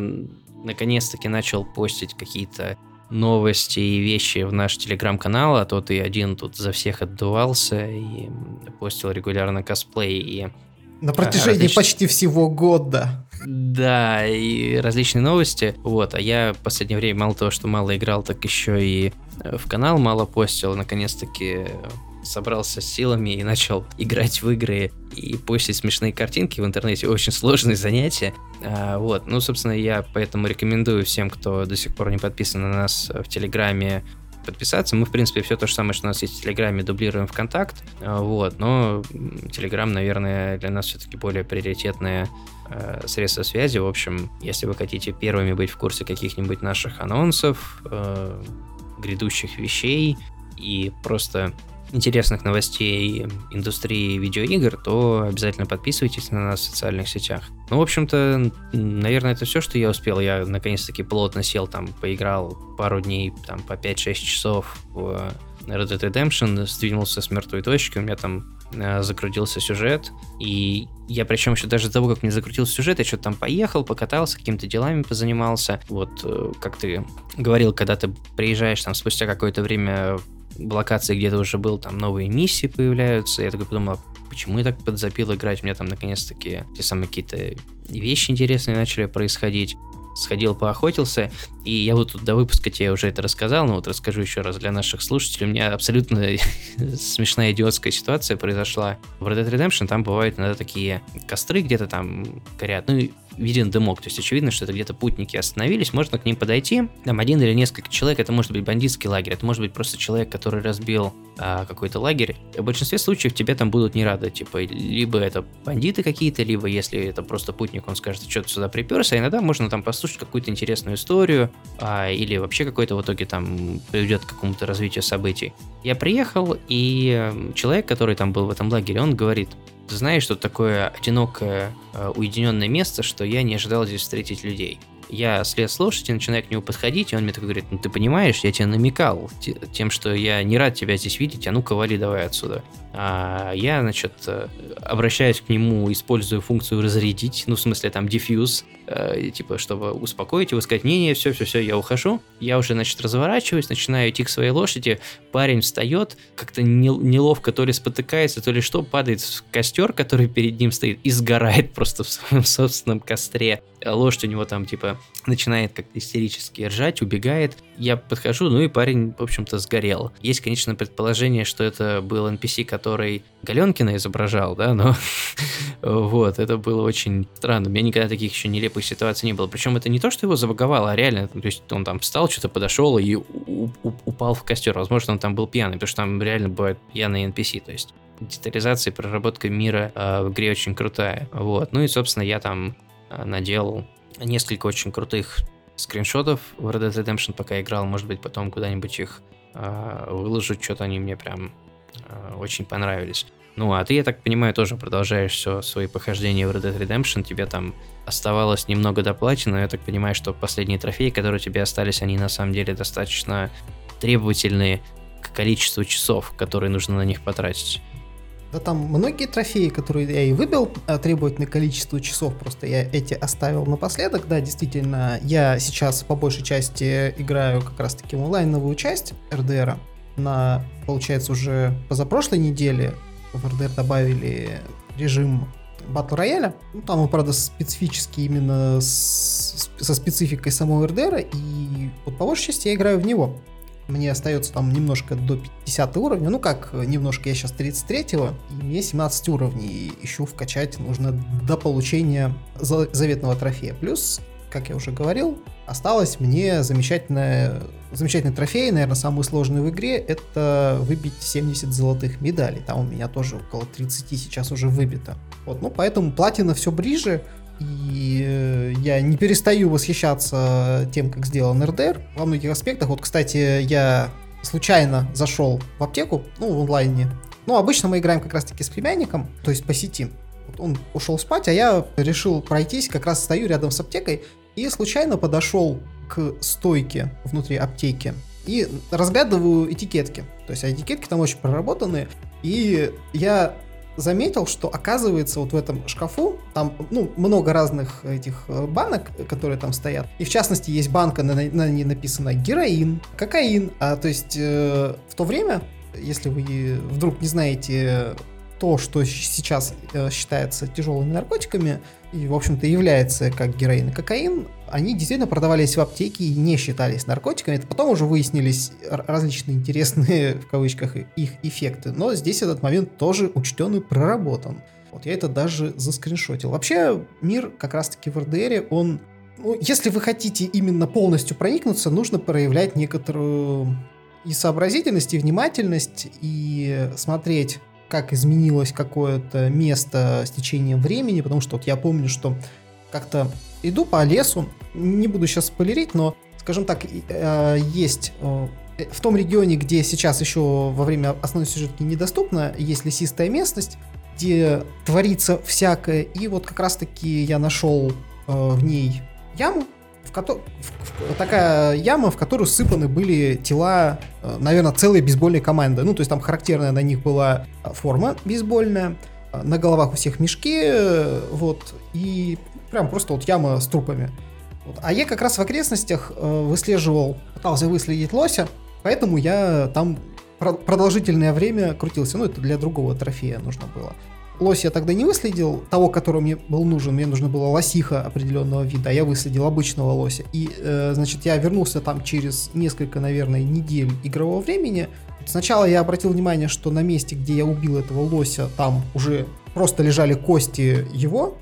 Speaker 2: наконец-таки начал постить какие-то новости и вещи в наш телеграм-канал, а то ты один тут за всех отдувался и постил регулярно косплей и
Speaker 1: на протяжении различ... почти всего года.
Speaker 2: Да, и различные новости. Вот, а я в последнее время мало того, что мало играл, так еще и э, в канал мало постил. Наконец-таки собрался с силами и начал играть в игры и постить смешные картинки в интернете. Очень сложное занятие. А, вот, ну, собственно, я поэтому рекомендую всем, кто до сих пор не подписан на нас в Телеграме, подписаться. Мы, в принципе, все то же самое, что у нас есть в Телеграме, дублируем в Контакт, а, вот, но Телеграм, наверное, для нас все-таки более приоритетное э, средство связи. В общем, если вы хотите первыми быть в курсе каких-нибудь наших анонсов, э, грядущих вещей и просто интересных новостей индустрии видеоигр, то обязательно подписывайтесь на нас в социальных сетях. Ну, в общем-то, наверное, это все, что я успел. Я наконец-таки плотно сел там, поиграл пару дней, там, по 5-6 часов в Red Dead Redemption, сдвинулся с мертвой точки, у меня там э, закрутился сюжет, и я причем еще даже до того, как мне закрутился сюжет, я что-то там поехал, покатался, какими-то делами позанимался. Вот, э, как ты говорил, когда ты приезжаешь там спустя какое-то время в локации где-то уже был, там новые миссии появляются. Я такой подумал, а почему я так подзапил играть? У меня там наконец-таки те самые какие-то вещи интересные начали происходить. сходил, поохотился, и я вот тут до выпуска тебе уже это рассказал, но вот расскажу еще раз для наших слушателей. У меня абсолютно смешная идиотская ситуация произошла в Red Dead Redemption. Там бывают иногда такие костры где-то там горят, ну виден дымок, то есть очевидно, что это где-то путники остановились, можно к ним подойти, там один или несколько человек, это может быть бандитский лагерь, это может быть просто человек, который разбил а, какой-то лагерь. В большинстве случаев тебе там будут не рады, типа, либо это бандиты какие-то, либо если это просто путник, он скажет, что ты сюда приперся, а иногда можно там послушать какую-то интересную историю, а, или вообще какой-то в итоге там приведет к какому-то развитию событий. Я приехал, и человек, который там был в этом лагере, он говорит, знаешь, что такое одинокое, э, уединенное место, что я не ожидал здесь встретить людей я слез с лошади, начинаю к нему подходить, и он мне такой говорит, ну ты понимаешь, я тебе намекал тем, что я не рад тебя здесь видеть, а ну-ка вали давай отсюда. А я, значит, э, обращаюсь к нему, использую функцию разрядить, ну, в смысле, там, дефьюз, э, типа, чтобы успокоить его, сказать, не-не, все-все-все, я ухожу. Я уже, значит, разворачиваюсь, начинаю идти к своей лошади, парень встает, как-то неловко то ли спотыкается, то ли что, падает в костер, который перед ним стоит, и сгорает просто в своем собственном костре. Лошадь у него там, типа, начинает как-то истерически ржать, убегает. Я подхожу, ну и парень, в общем-то, сгорел. Есть, конечно, предположение, что это был NPC, который Галенкина изображал, да, но вот, это было очень странно. У меня никогда таких еще нелепых ситуаций не было. Причем это не то, что его забаговало, а реально, то есть он там встал, что-то подошел и упал в костер. Возможно, он там был пьяный, потому что там реально бывают пьяные NPC, то есть детализация и проработка мира э, в игре очень крутая. Вот. Ну и, собственно, я там э, наделал несколько очень крутых скриншотов в Red Dead Redemption, пока играл. Может быть, потом куда-нибудь их э, выложу. Что-то они мне прям очень понравились. Ну, а ты, я так понимаю, тоже продолжаешь все свои похождения в Red Dead Redemption. Тебе там оставалось немного доплачено, но я так понимаю, что последние трофеи, которые тебе остались, они на самом деле достаточно требовательные к количеству часов, которые нужно на них потратить.
Speaker 1: Да там многие трофеи, которые я и выбил, а, требуют на количество часов, просто я эти оставил напоследок. Да, действительно, я сейчас по большей части играю как раз-таки онлайновую часть РДР. На, получается, уже позапрошлой неделе в РДР добавили режим батл рояля. Ну, там он, правда, специфический именно с, со спецификой самого РДР, и вот по большей части я играю в него. Мне остается там немножко до 50 уровня. Ну как, немножко, я сейчас 33-го, и мне 17 уровней ищу вкачать нужно до получения заветного трофея. Плюс, как я уже говорил, осталось мне замечательное, замечательный трофей, наверное, самый сложный в игре, это выбить 70 золотых медалей. Там у меня тоже около 30 сейчас уже выбито. Вот, ну поэтому платина все ближе, и э, я не перестаю восхищаться тем, как сделан РДР во многих аспектах. Вот, кстати, я случайно зашел в аптеку, ну, в онлайне. Ну, обычно мы играем как раз-таки с племянником, то есть по сети. Вот он ушел спать, а я решил пройтись, как раз стою рядом с аптекой, и случайно подошел к стойке внутри аптеки и разглядываю этикетки. То есть этикетки там очень проработанные. И я заметил, что оказывается вот в этом шкафу там ну, много разных этих э, банок, которые там стоят. И в частности есть банка, на, на ней написано героин, кокаин. А то есть э, в то время, если вы вдруг не знаете то, что сейчас э, считается тяжелыми наркотиками и, в общем-то, является как героин и кокаин, они действительно продавались в аптеке и не считались наркотиками. Это потом уже выяснились различные интересные, в кавычках, их эффекты. Но здесь этот момент тоже учтен и проработан. Вот я это даже заскриншотил. Вообще, мир как раз-таки в РДР, он... Ну, если вы хотите именно полностью проникнуться, нужно проявлять некоторую и сообразительность, и внимательность, и смотреть как изменилось какое-то место с течением времени, потому что вот я помню, что как-то иду по лесу, не буду сейчас спойлерить, но, скажем так, э, есть э, в том регионе, где сейчас еще во время основной сюжетки недоступно, есть лесистая местность, где творится всякое, и вот как раз-таки я нашел э, в ней яму, в ко- в, такая яма, в которую сыпаны были тела, э, наверное, целой бейсбольной команды. Ну, то есть там характерная на них была форма бейсбольная, э, на головах у всех мешки, э, вот, и прям просто вот яма с трупами. Вот. А я как раз в окрестностях выслеживал, пытался выследить лося, поэтому я там продолжительное время крутился. Ну, это для другого трофея нужно было. Лось я тогда не выследил, того, который мне был нужен, мне нужно было лосиха определенного вида, а я выследил обычного лося. И, э, значит, я вернулся там через несколько, наверное, недель игрового времени. Сначала я обратил внимание, что на месте, где я убил этого лося, там уже просто лежали кости его,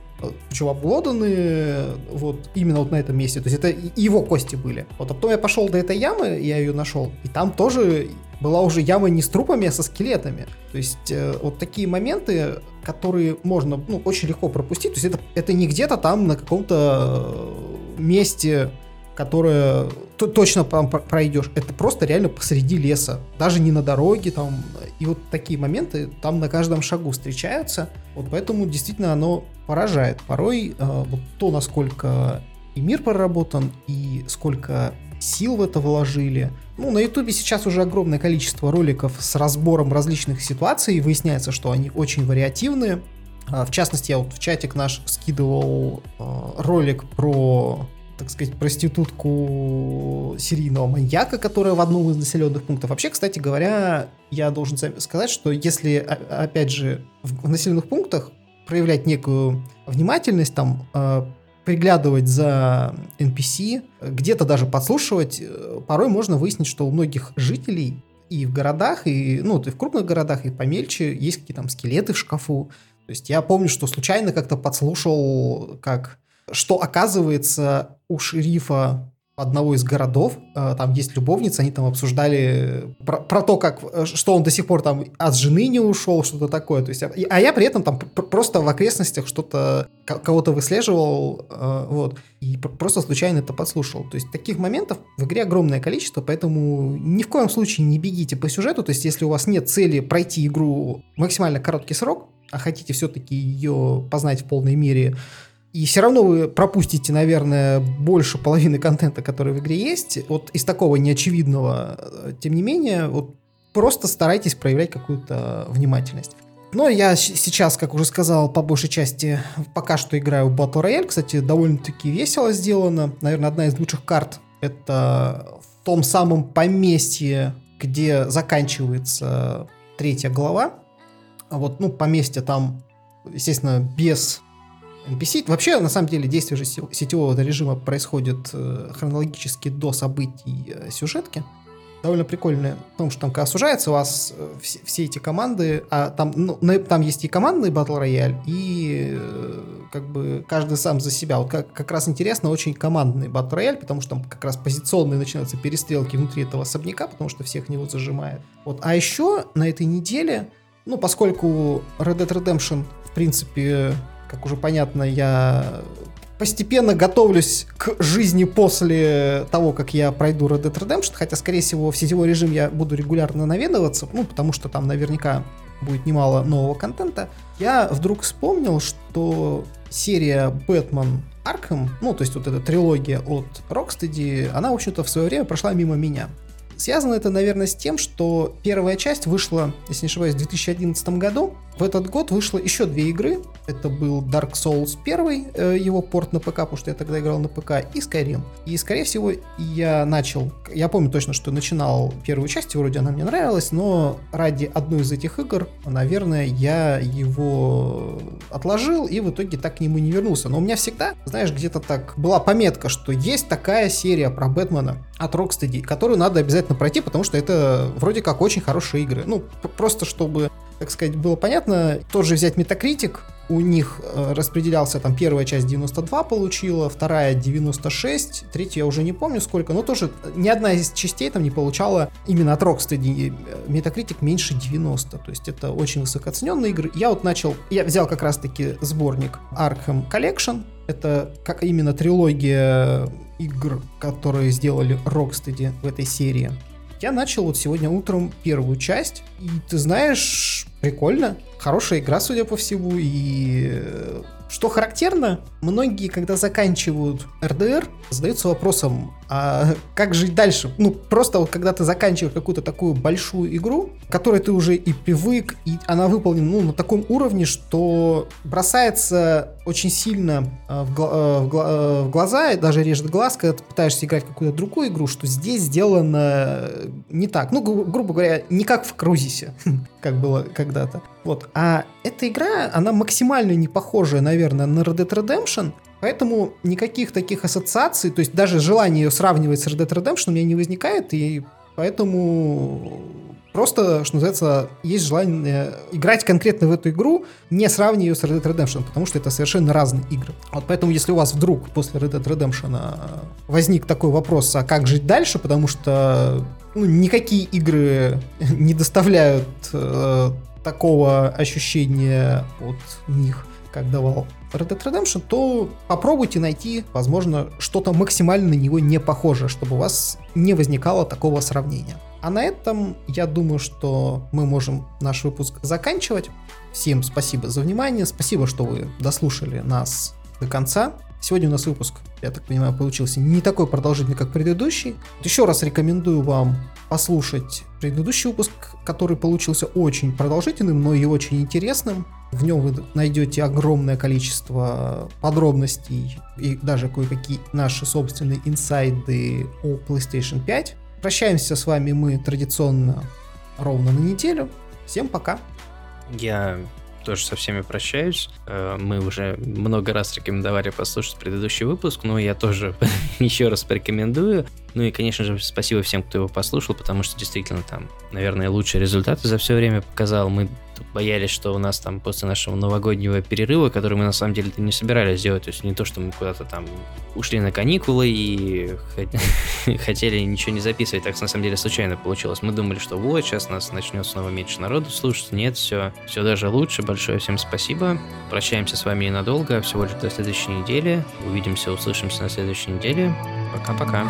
Speaker 1: причем обглоданы вот именно вот на этом месте. То есть это его кости были. Вот а потом я пошел до этой ямы, я ее нашел, и там тоже была уже яма не с трупами, а со скелетами. То есть э, вот такие моменты, которые можно ну, очень легко пропустить. То есть это, это не где-то там на каком-то э, месте, которое то, точно пройдешь. Это просто реально посреди леса. Даже не на дороге там. И вот такие моменты там на каждом шагу встречаются. Вот поэтому действительно оно поражает. Порой э, вот то, насколько и мир проработан, и сколько сил в это вложили. Ну, на Ютубе сейчас уже огромное количество роликов с разбором различных ситуаций. Выясняется, что они очень вариативные. А, в частности, я вот в чатик наш скидывал э, ролик про так сказать, проститутку серийного маньяка, которая в одном из населенных пунктов. Вообще, кстати говоря, я должен сказать, что если, опять же, в населенных пунктах проявлять некую внимательность, там, э, приглядывать за NPC, где-то даже подслушивать, э, порой можно выяснить, что у многих жителей и в городах, и, ну, и в крупных городах, и помельче есть какие-то там скелеты в шкафу. То есть я помню, что случайно как-то подслушал, как что оказывается у шерифа одного из городов, э, там есть любовница, они там обсуждали про, про то, как, э, что он до сих пор там от жены не ушел, что-то такое. То есть, а, а я при этом там просто в окрестностях что-то, кого-то выслеживал, э, вот, и просто случайно это подслушал. То есть таких моментов в игре огромное количество, поэтому ни в коем случае не бегите по сюжету, то есть если у вас нет цели пройти игру максимально короткий срок, а хотите все-таки ее познать в полной мере, и все равно вы пропустите, наверное, больше половины контента, который в игре есть. Вот из такого неочевидного, э, тем не менее, вот просто старайтесь проявлять какую-то внимательность. Но я сейчас, как уже сказал, по большей части пока что играю в Battle Royale. Кстати, довольно-таки весело сделано. Наверное, одна из лучших карт это в том самом поместье, где заканчивается третья глава. Вот, ну, поместье там, естественно, без NPC. Вообще, на самом деле, действие же сетевого режима происходит э, хронологически до событий э, сюжетки. Довольно прикольно в том, что там, когда сужается, у вас э, все, все эти команды, а там, ну, там есть и командный батл рояль, и как бы каждый сам за себя. Вот как, как раз интересно очень командный батл рояль, потому что там как раз позиционные начинаются перестрелки внутри этого особняка, потому что всех него зажимает. Вот. А еще на этой неделе, ну, поскольку Red Dead Redemption, в принципе, как уже понятно, я постепенно готовлюсь к жизни после того, как я пройду Red Dead Redemption, хотя, скорее всего, в сетевой режим я буду регулярно наведываться, ну, потому что там наверняка будет немало нового контента, я вдруг вспомнил, что серия Бэтмен Арkham, ну, то есть вот эта трилогия от Rocksteady, она, в общем-то, в свое время прошла мимо меня. Связано это, наверное, с тем, что первая часть вышла, если не ошибаюсь, в 2011 году. В этот год вышло еще две игры. Это был Dark Souls 1, э, его порт на ПК, потому что я тогда играл на ПК, и Skyrim. И, скорее всего, я начал... Я помню точно, что начинал первую часть, вроде она мне нравилась, но ради одной из этих игр, наверное, я его отложил, и в итоге так к нему не вернулся. Но у меня всегда, знаешь, где-то так была пометка, что есть такая серия про Бэтмена от Rocksteady, которую надо обязательно пройти, потому что это вроде как очень хорошие игры. Ну, просто чтобы, так сказать, было понятно, тот же взять Metacritic, у них э, распределялся там первая часть 92 получила, вторая 96, третья я уже не помню сколько, но тоже ни одна из частей там не получала именно от Rocksteady Metacritic меньше 90, то есть это очень высокооцененные игры. Я вот начал, я взял как раз таки сборник Arkham Collection, это как именно трилогия игр, которые сделали Rocksteady в этой серии. Я начал вот сегодня утром первую часть, и ты знаешь, прикольно, хорошая игра, судя по всему, и э, что характерно, многие, когда заканчивают РДР, задаются вопросом, а как жить дальше? Ну, просто вот когда ты заканчиваешь какую-то такую большую игру, которой ты уже и привык, и она выполнена ну, на таком уровне, что бросается очень сильно э, в, гла- в, гла- э, в глаза, и даже режет глаз, когда ты пытаешься играть какую-то другую игру, что здесь сделано не так. Ну, гру- грубо говоря, не как в Крузисе, как было когда-то. Вот. А эта игра, она максимально не похожая, наверное, на Red Dead Redemption, Поэтому никаких таких ассоциаций, то есть даже желание ее сравнивать с Red Dead Redemption у меня не возникает, и поэтому просто, что называется, есть желание играть конкретно в эту игру, не сравнивая ее с Red Dead Redemption, потому что это совершенно разные игры. Вот поэтому, если у вас вдруг после Red Dead Redemption возник такой вопрос, а как жить дальше, потому что ну, никакие игры не доставляют э, такого ощущения от них, как давал Red Dead Redemption, то попробуйте найти, возможно, что-то максимально на него не похожее, чтобы у вас не возникало такого сравнения. А на этом я думаю, что мы можем наш выпуск заканчивать. Всем спасибо за внимание, спасибо, что вы дослушали нас до конца. Сегодня у нас выпуск, я так понимаю, получился не такой продолжительный, как предыдущий. Еще раз рекомендую вам послушать предыдущий выпуск, который получился очень продолжительным, но и очень интересным. В нем вы найдете огромное количество подробностей и даже кое-какие наши собственные инсайды о PlayStation 5. Прощаемся с вами мы традиционно ровно на неделю. Всем пока.
Speaker 2: Я тоже со всеми прощаюсь. Э, мы уже много раз рекомендовали послушать предыдущий выпуск, но я тоже еще раз порекомендую. Ну и, конечно же, спасибо всем, кто его послушал, потому что действительно там, наверное, лучшие результаты за все время показал. Мы боялись, что у нас там после нашего новогоднего перерыва, который мы на самом деле не собирались сделать, то есть не то, что мы куда-то там ушли на каникулы и хотели ничего не записывать, так на самом деле случайно получилось. Мы думали, что вот, сейчас нас начнет снова меньше народу слушать. Нет, все, все даже лучше. Большое всем спасибо. Прощаемся с вами ненадолго, всего лишь до следующей недели. Увидимся, услышимся на следующей неделе. Пока-пока.